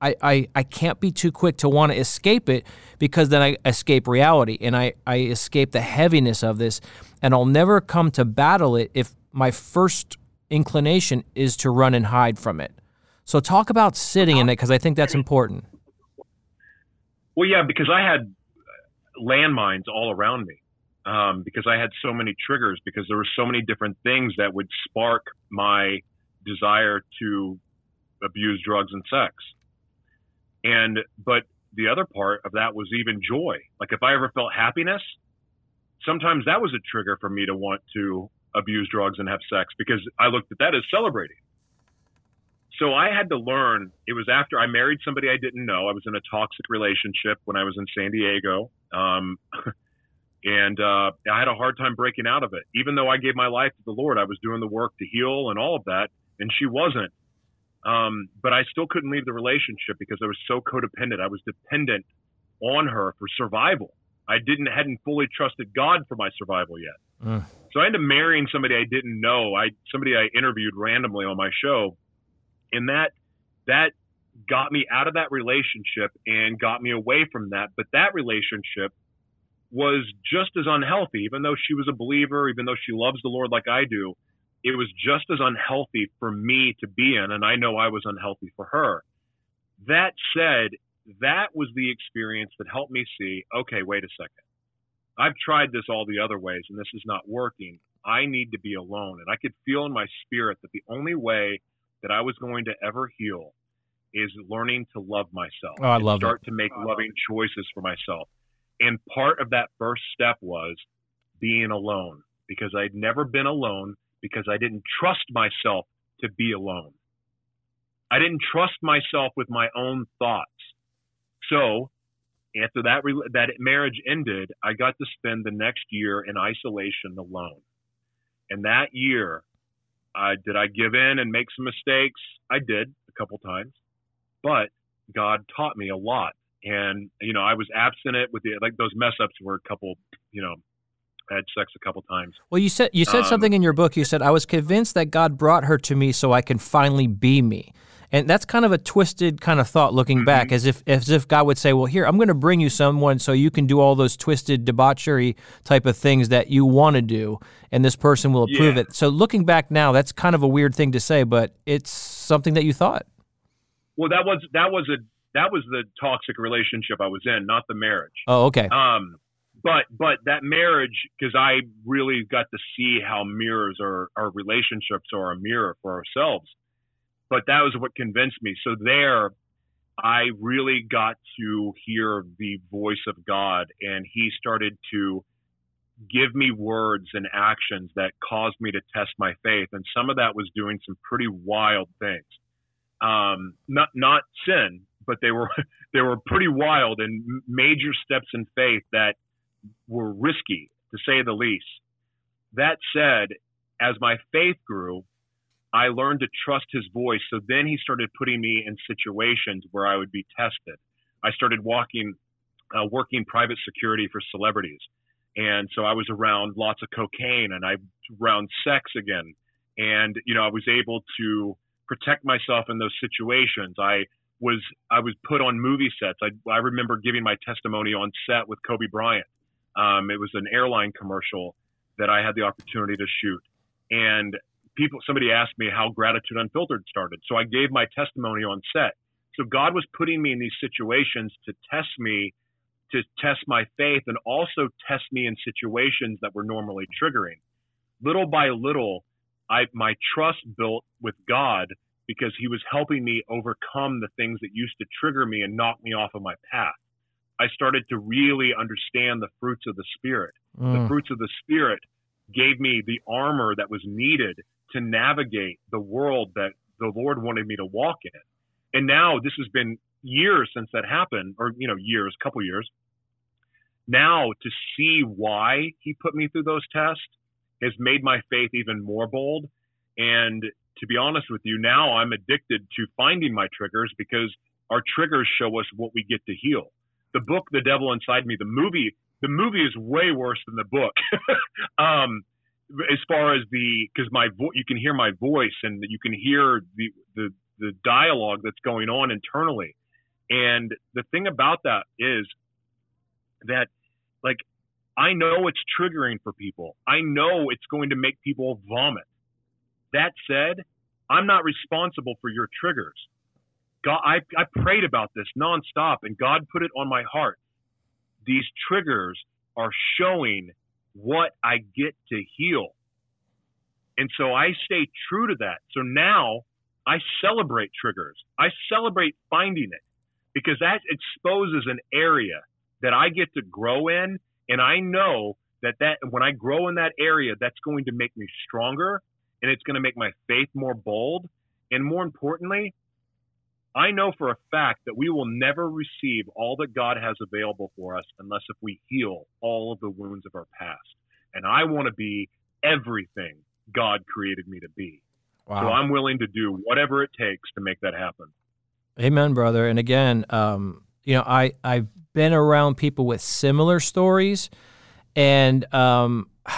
I, I, I can't be too quick to want to escape it because then I escape reality and I, I escape the heaviness of this. And I'll never come to battle it if my first inclination is to run and hide from it. So talk about sitting in it because I think that's important. Well, yeah, because I had landmines all around me um, because I had so many triggers because there were so many different things that would spark my desire to abuse drugs and sex. And, but the other part of that was even joy. Like if I ever felt happiness, sometimes that was a trigger for me to want to abuse drugs and have sex because I looked at that as celebrating. So I had to learn. It was after I married somebody I didn't know. I was in a toxic relationship when I was in San Diego. Um, and uh, I had a hard time breaking out of it. Even though I gave my life to the Lord, I was doing the work to heal and all of that, and she wasn't. Um, but I still couldn't leave the relationship because I was so codependent. I was dependent on her for survival. I didn't hadn't fully trusted God for my survival yet. Mm. So I ended up marrying somebody I didn't know. I somebody I interviewed randomly on my show, and that that got me out of that relationship and got me away from that. But that relationship was just as unhealthy, even though she was a believer, even though she loves the Lord like I do it was just as unhealthy for me to be in, and I know I was unhealthy for her. That said, that was the experience that helped me see okay, wait a second. I've tried this all the other ways, and this is not working. I need to be alone. And I could feel in my spirit that the only way that I was going to ever heal is learning to love myself. Oh, I love start it. to make loving choices for myself. And part of that first step was being alone because I'd never been alone because I didn't trust myself to be alone. I didn't trust myself with my own thoughts. So after that that marriage ended, I got to spend the next year in isolation alone. And that year, uh, did I give in and make some mistakes? I did a couple times, but God taught me a lot. And you know, I was abstinent with the like those mess ups were a couple, you know, I had sex a couple times. Well, you said you said um, something in your book. You said I was convinced that God brought her to me so I can finally be me. And that's kind of a twisted kind of thought looking mm-hmm. back, as if as if God would say, "Well, here I'm going to bring you someone so you can do all those twisted debauchery type of things that you want to do, and this person will approve yeah. it." So looking back now, that's kind of a weird thing to say, but it's something that you thought. Well, that was that was a that was the toxic relationship I was in, not the marriage. Oh, okay. Um, but but that marriage because I really got to see how mirrors are our relationships are a mirror for ourselves. But that was what convinced me. So there, I really got to hear the voice of God, and He started to give me words and actions that caused me to test my faith. And some of that was doing some pretty wild things. Um, not not sin, but they were they were pretty wild and major steps in faith that were risky to say the least. That said, as my faith grew, I learned to trust his voice. So then he started putting me in situations where I would be tested. I started walking, uh, working private security for celebrities. And so I was around lots of cocaine and I around sex again. And, you know, I was able to protect myself in those situations. I was, I was put on movie sets. I, I remember giving my testimony on set with Kobe Bryant. Um, it was an airline commercial that I had the opportunity to shoot, and people, somebody asked me how Gratitude Unfiltered started, so I gave my testimony on set. So God was putting me in these situations to test me, to test my faith, and also test me in situations that were normally triggering. Little by little, I my trust built with God because He was helping me overcome the things that used to trigger me and knock me off of my path. I started to really understand the fruits of the Spirit. Mm. The fruits of the Spirit gave me the armor that was needed to navigate the world that the Lord wanted me to walk in. And now this has been years since that happened, or you know, years, couple years. Now to see why he put me through those tests has made my faith even more bold. And to be honest with you, now I'm addicted to finding my triggers because our triggers show us what we get to heal. The book, The Devil Inside Me, the movie, the movie is way worse than the book. um, as far as the, because my vo- you can hear my voice and you can hear the, the, the dialogue that's going on internally. And the thing about that is that, like, I know it's triggering for people. I know it's going to make people vomit. That said, I'm not responsible for your triggers. God, I, I prayed about this nonstop, and God put it on my heart. These triggers are showing what I get to heal. And so I stay true to that. So now I celebrate triggers. I celebrate finding it because that exposes an area that I get to grow in. And I know that, that when I grow in that area, that's going to make me stronger and it's going to make my faith more bold. And more importantly, I know for a fact that we will never receive all that God has available for us unless if we heal all of the wounds of our past. And I want to be everything God created me to be. Wow. So I'm willing to do whatever it takes to make that happen. Amen, brother. And again, um, you know, I I've been around people with similar stories, and um,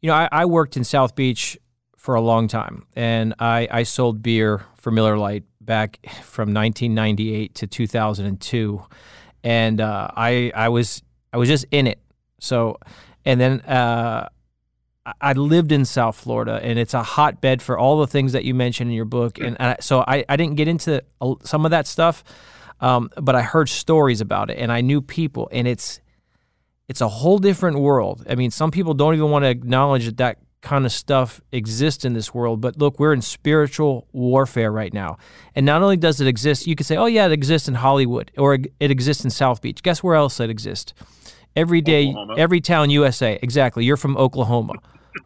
you know, I, I, worked in South Beach for a long time, and I I sold beer for Miller Lite back from 1998 to 2002, and uh, I I was I was just in it. So, and then uh, I lived in South Florida, and it's a hotbed for all the things that you mentioned in your book. And, and I, so I, I didn't get into some of that stuff, um, but I heard stories about it, and I knew people, and it's it's a whole different world. I mean, some people don't even want to acknowledge that that kind of stuff exists in this world. But look, we're in spiritual warfare right now, and not only does it exist, you could say, oh yeah, it exists in Hollywood or it exists in South Beach. Guess where else it exists? Every day, Oklahoma. every town USA. Exactly. You're from Oklahoma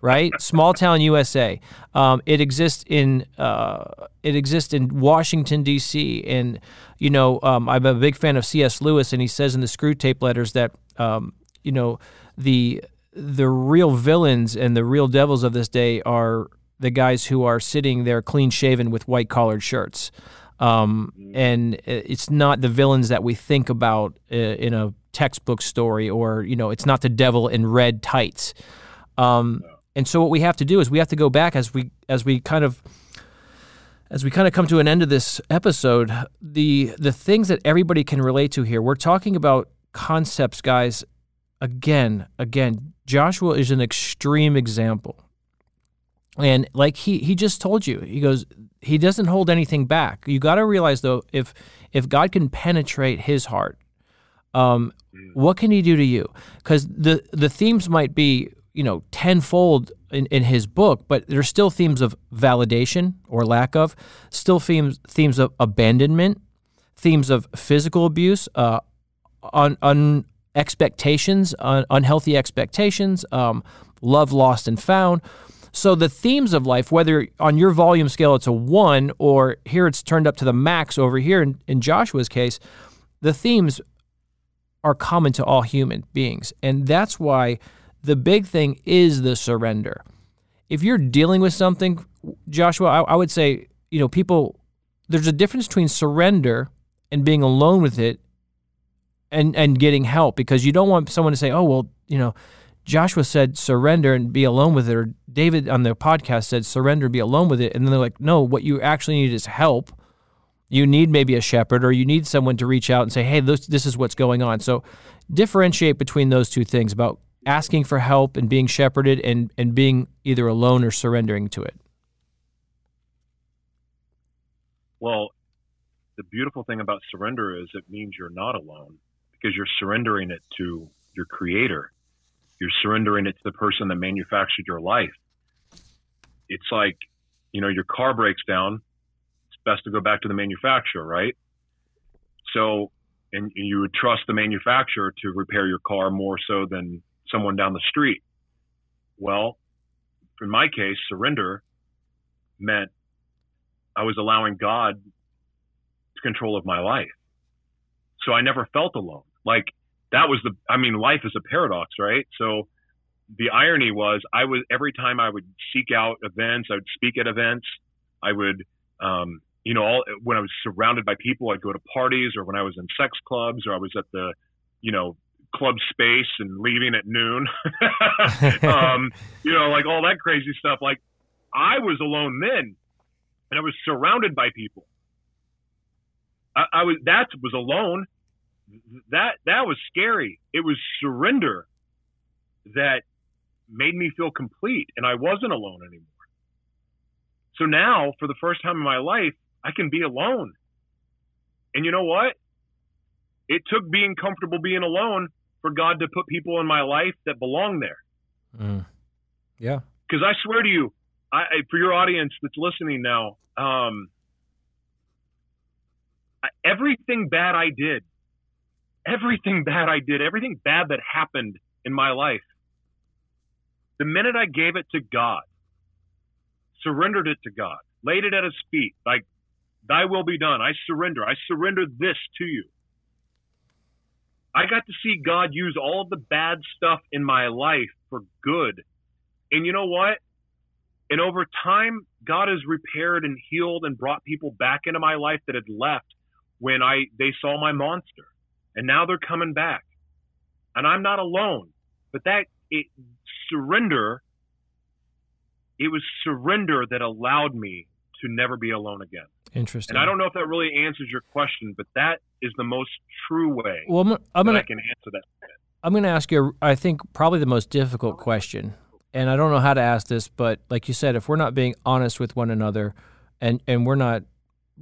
right? Small town USA. Um, it exists in uh, it exists in Washington D.C. And you know, um, I'm a big fan of C.S. Lewis, and he says in the Screwtape Letters that um, you know the the real villains and the real devils of this day are the guys who are sitting there clean shaven with white collared shirts. Um, and it's not the villains that we think about uh, in a textbook story, or you know, it's not the devil in red tights. Um, and so what we have to do is we have to go back as we as we kind of as we kind of come to an end of this episode, the the things that everybody can relate to here. We're talking about concepts, guys. Again, again, Joshua is an extreme example. And like he he just told you, he goes he doesn't hold anything back. You got to realize though if if God can penetrate his heart, um, mm. what can he do to you? Cuz the the themes might be you know, tenfold in, in his book, but there's still themes of validation or lack of, still themes themes of abandonment, themes of physical abuse, uh, un, un expectations, un, unhealthy expectations, um, love lost and found. So the themes of life, whether on your volume scale it's a one, or here it's turned up to the max over here in, in Joshua's case, the themes are common to all human beings, and that's why the big thing is the surrender. If you're dealing with something, Joshua, I, I would say, you know, people, there's a difference between surrender and being alone with it and, and getting help because you don't want someone to say, oh, well, you know, Joshua said surrender and be alone with it, or David on the podcast said surrender be alone with it. And then they're like, no, what you actually need is help. You need maybe a shepherd, or you need someone to reach out and say, hey, this, this is what's going on. So differentiate between those two things about asking for help and being shepherded and, and being either alone or surrendering to it? Well, the beautiful thing about surrender is it means you're not alone because you're surrendering it to your creator. You're surrendering it to the person that manufactured your life. it's like, you know, your car breaks down. It's best to go back to the manufacturer, right? So, and you would trust the manufacturer to repair your car more so than someone down the street. Well, in my case, surrender meant I was allowing God to control of my life. So I never felt alone. Like that was the, I mean, life is a paradox, right? So the irony was I was, every time I would seek out events, I would speak at events, I would, um, you know, all, when I was surrounded by people, I'd go to parties or when I was in sex clubs or I was at the, you know, club space and leaving at noon. um, you know, like all that crazy stuff. Like I was alone then and I was surrounded by people. I, I was that was alone. That that was scary. It was surrender that made me feel complete, and I wasn't alone anymore. So now, for the first time in my life, I can be alone. And you know what? It took being comfortable being alone for God to put people in my life that belong there. Mm. Yeah. Because I swear to you, I, for your audience that's listening now, um, everything bad I did, everything bad I did, everything bad that happened in my life, the minute I gave it to God, surrendered it to God, laid it at His feet, like, Thy will be done. I surrender. I surrender this to you. I got to see God use all the bad stuff in my life for good. And you know what? And over time, God has repaired and healed and brought people back into my life that had left when I they saw my monster. And now they're coming back. And I'm not alone. But that it surrender it was surrender that allowed me to never be alone again. Interesting. And I don't know if that really answers your question, but that is the most true way. Well, I'm, I'm gonna I can answer that. I'm going to ask you, I think, probably the most difficult question. And I don't know how to ask this, but like you said, if we're not being honest with one another and, and we're not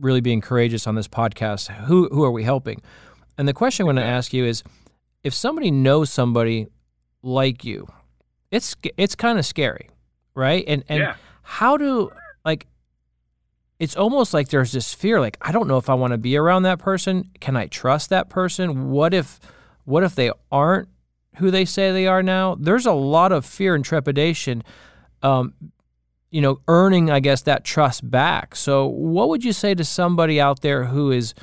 really being courageous on this podcast, who, who are we helping? And the question I want to ask you is if somebody knows somebody like you, it's, it's kind of scary, right? And, and Yeah. how do, like, it's almost like there's this fear like i don't know if i want to be around that person. Can i trust that person? What if what if they aren't who they say they are now? There's a lot of fear and trepidation um, you know earning i guess that trust back. So what would you say to somebody out there who is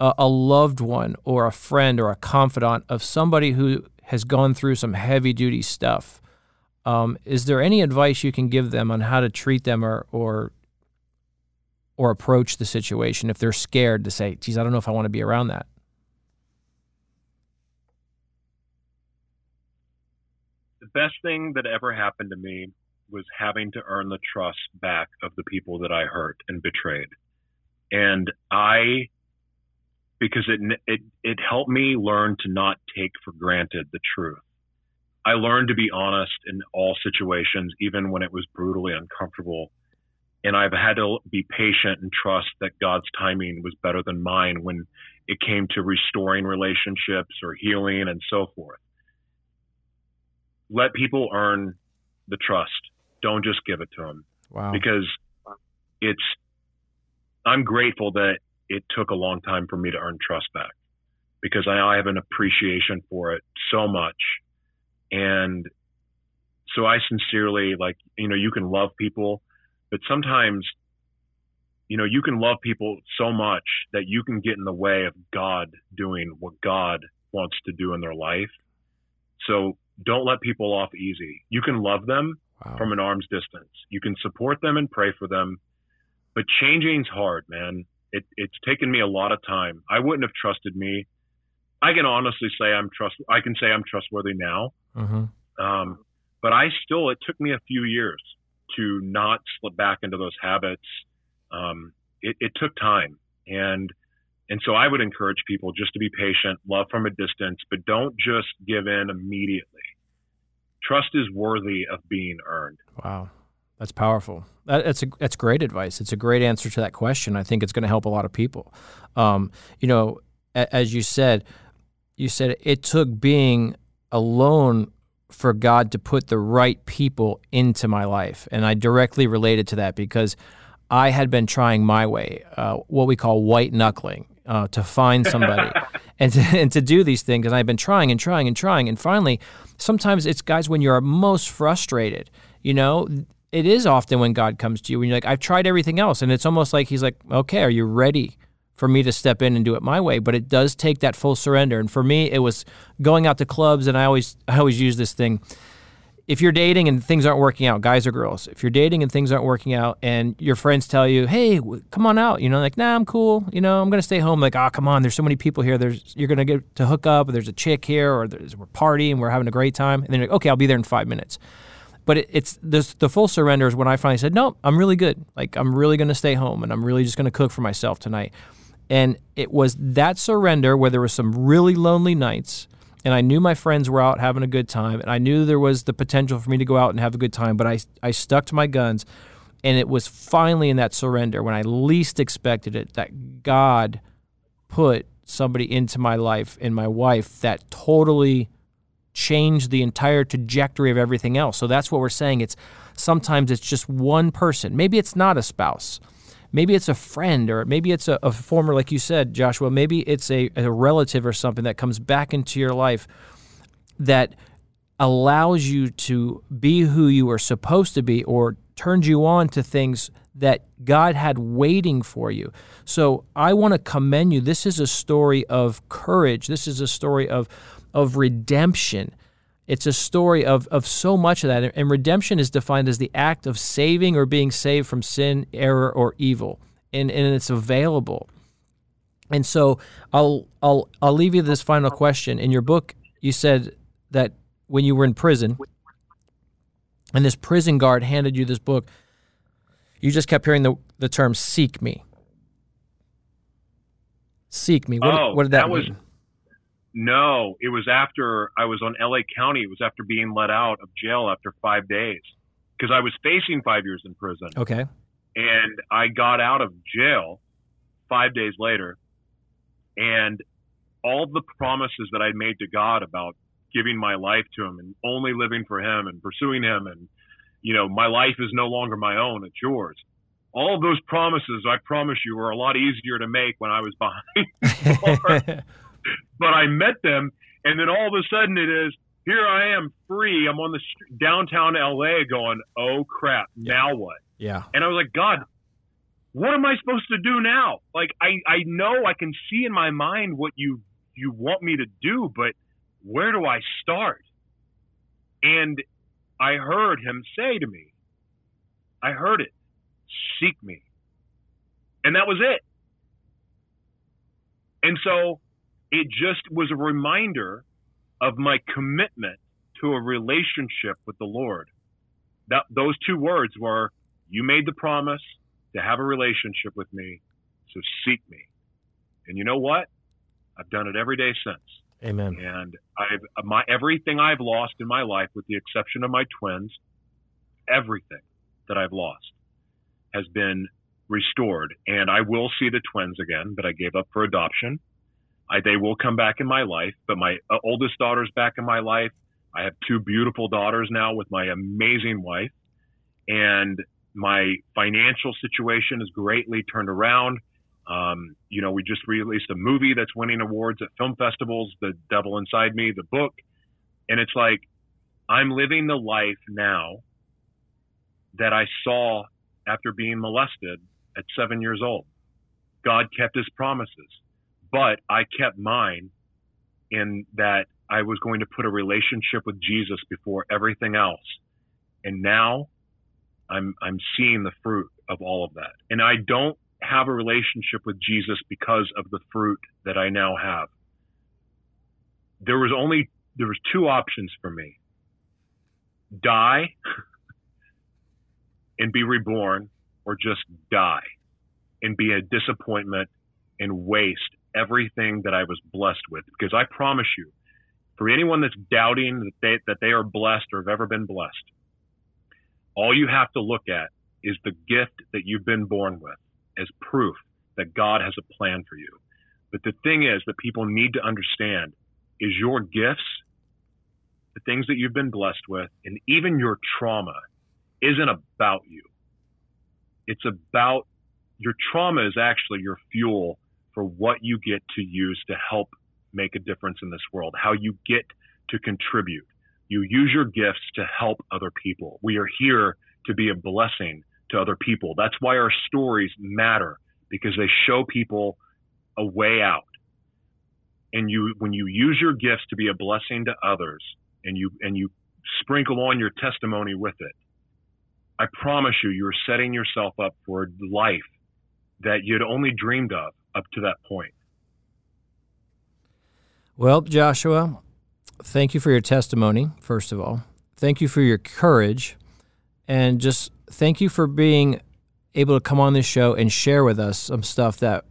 a, a loved one or a friend or a confidant of somebody who has gone through some heavy duty stuff um, is there any advice you can give them on how to treat them or, or or approach the situation if they're scared to say, geez, I don't know if I want to be around that? The best thing that ever happened to me was having to earn the trust back of the people that I hurt and betrayed. And I, because it, it, it helped me learn to not take for granted the truth. I learned to be honest in all situations, even when it was brutally uncomfortable and I've had to be patient and trust that God's timing was better than mine when it came to restoring relationships or healing and so forth. Let people earn the trust. Don't just give it to them. Wow. Because it's, I'm grateful that it took a long time for me to earn trust back because I, I have an appreciation for it so much. And so I sincerely, like, you know, you can love people but sometimes you know you can love people so much that you can get in the way of god doing what god wants to do in their life so don't let people off easy you can love them wow. from an arm's distance you can support them and pray for them but changing's hard man it, it's taken me a lot of time i wouldn't have trusted me i can honestly say i'm trust i can say i'm trustworthy now mm-hmm. um, but i still it took me a few years to not slip back into those habits. Um, it, it, took time, and and so I would encourage people just to be patient, love from a distance, but don't just give in immediately. Trust is worthy of being earned. Wow, that's powerful. That, that's a, that's great advice. It's a great answer to that question. I think it's going to help a lot of people. Um, you know, a, as you said, you said it took being alone for God to put the right people into my life. And I directly related to that because I had been trying my way, uh, what we call white knuckling, uh, to find somebody and, to, and to do these things. And I've been trying and trying and trying. And finally, sometimes it's guys when you're most frustrated, you know, it is often when God comes to you when you're like, I've tried everything else. And it's almost like He's like, okay, are you ready? for me to step in and do it my way? But it does take that full surrender. And for me it was going out to clubs and i always i always use this thing. If you're dating and things aren't working out guys or girls if you're dating and things aren't working out and your friends tell you hey come on out you know like nah i'm cool you know i'm gonna stay home like oh come on there's so many people here. There's you're gonna get to hook up. Or there's a chick here or there's we're partying we're having a great time. And then you're like okay i'll be there in five minutes but it, it's this, the full surrender is when I finally said, no, I'm really good. Like I'm really going to stay home and I'm really just going to cook for myself tonight. And it was that surrender where there were some really lonely nights and I knew my friends were out having a good time and I knew there was the potential for me to go out and have a good time, but I, I stuck to my guns. And it was finally in that surrender when I least expected it that God put somebody into my life and my wife that totally changed the entire trajectory of everything else. So that's what we're saying. It's sometimes it's just one person. Maybe it's not a spouse maybe it's a friend or maybe it's a, a former, like you said, Joshua, maybe it's a, a relative or something that comes back into your life that allows you to be who you are supposed to be or turns you on to things that God had waiting for you. So I want to commend you. This is a story of courage. This is a story of of redemption. It's a story of, of so much of that. And redemption is defined as the act of saving or being saved from sin, error, or evil. And, and it's available. And so I'll, I'll, I'll leave you this final question. In your book, you said that when you were in prison, and this prison guard handed you this book, you just kept hearing the, the term seek me. Seek me. What, oh, what did that, that mean? No, it was after I was on LA County. It was after being let out of jail after five days because I was facing five years in prison. Okay. And I got out of jail five days later. And all the promises that I made to God about giving my life to Him and only living for Him and pursuing Him and, you know, my life is no longer my own, it's yours. All those promises, I promise you, were a lot easier to make when I was behind but I met them, and then all of a sudden it is here I am free. I'm on the st- downtown LA going, oh crap, now what? Yeah. And I was like, God, what am I supposed to do now? Like I, I know I can see in my mind what you you want me to do, but where do I start? And I heard him say to me, I heard it, seek me. And that was it. And so it just was a reminder of my commitment to a relationship with the Lord. That those two words were, "You made the promise to have a relationship with me, so seek me." And you know what? I've done it every day since. Amen. And I've my everything I've lost in my life, with the exception of my twins, everything that I've lost has been restored. And I will see the twins again that I gave up for adoption. I, they will come back in my life, but my uh, oldest daughter's back in my life. I have two beautiful daughters now with my amazing wife, and my financial situation is greatly turned around. Um, you know, we just released a movie that's winning awards at film festivals, The Devil Inside Me, the book. And it's like, I'm living the life now that I saw after being molested at seven years old. God kept his promises but I kept mine in that I was going to put a relationship with Jesus before everything else. And now I'm I'm seeing the fruit of all of that. And I don't have a relationship with Jesus because of the fruit that I now have. There was only there was two options for me. Die and be reborn or just die and be a disappointment and waste everything that I was blessed with. Because I promise you, for anyone that's doubting that they, that they are blessed or have ever been blessed, all you have to look at is the gift that you've been born with as proof that God has a plan for you. But the thing is that people need to understand is your gifts, the things that you've been blessed with, and even your trauma isn't about you. It's about your trauma is actually your fuel for what you get to use to help make a difference in this world, how you get to contribute. You use your gifts to help other people. We are here to be a blessing to other people. That's why our stories matter because they show people a way out. And you when you use your gifts to be a blessing to others and you and you sprinkle on your testimony with it, I promise you you're setting yourself up for a life that you'd only dreamed of up to that point. Well, Joshua, thank you for your testimony, first of all. Thank you for your courage. And just thank you for being able to come on this show and share with us some stuff that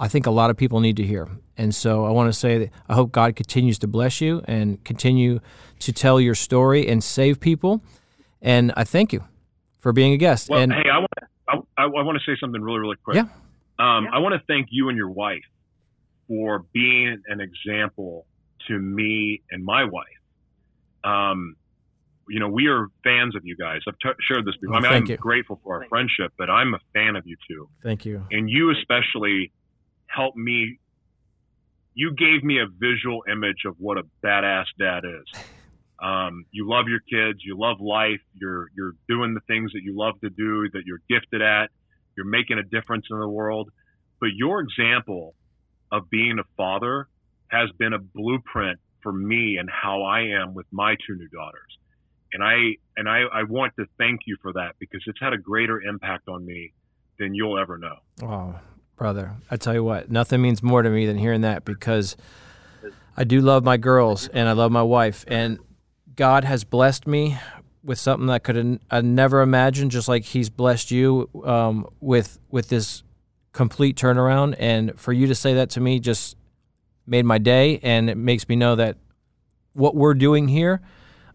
I think a lot of people need to hear. And so I want to say that I hope God continues to bless you and continue to tell your story and save people. And I thank you for being a guest. Well, and hey, I want I, I want to say something really really quick. Yeah. Um, I want to thank you and your wife for being an example to me and my wife. Um, you know, we are fans of you guys. I've t- shared this before. Well, I mean, I'm you. grateful for our friendship, but I'm a fan of you too. thank you. And you especially helped me. You gave me a visual image of what a badass dad is. Um, you love your kids. You love life. You're you're doing the things that you love to do. That you're gifted at. You're making a difference in the world. But your example of being a father has been a blueprint for me and how I am with my two new daughters. And I and I, I want to thank you for that because it's had a greater impact on me than you'll ever know. Oh, brother, I tell you what, nothing means more to me than hearing that because I do love my girls and I love my wife, and God has blessed me with something that I could I never imagined. Just like He's blessed you um, with with this complete turnaround, and for you to say that to me just made my day, and it makes me know that what we're doing here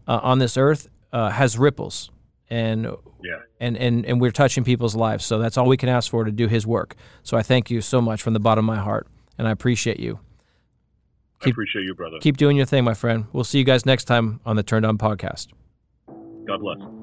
uh, on this earth uh, has ripples, and Yeah. and, and and we're touching people's lives. So that's all we can ask for to do His work. So I thank you so much from the bottom of my heart, and I appreciate you. I Keep- appreciate you, brother. Keep doing your thing, my friend. We'll see you guys next time on the Turned On podcast. God bless.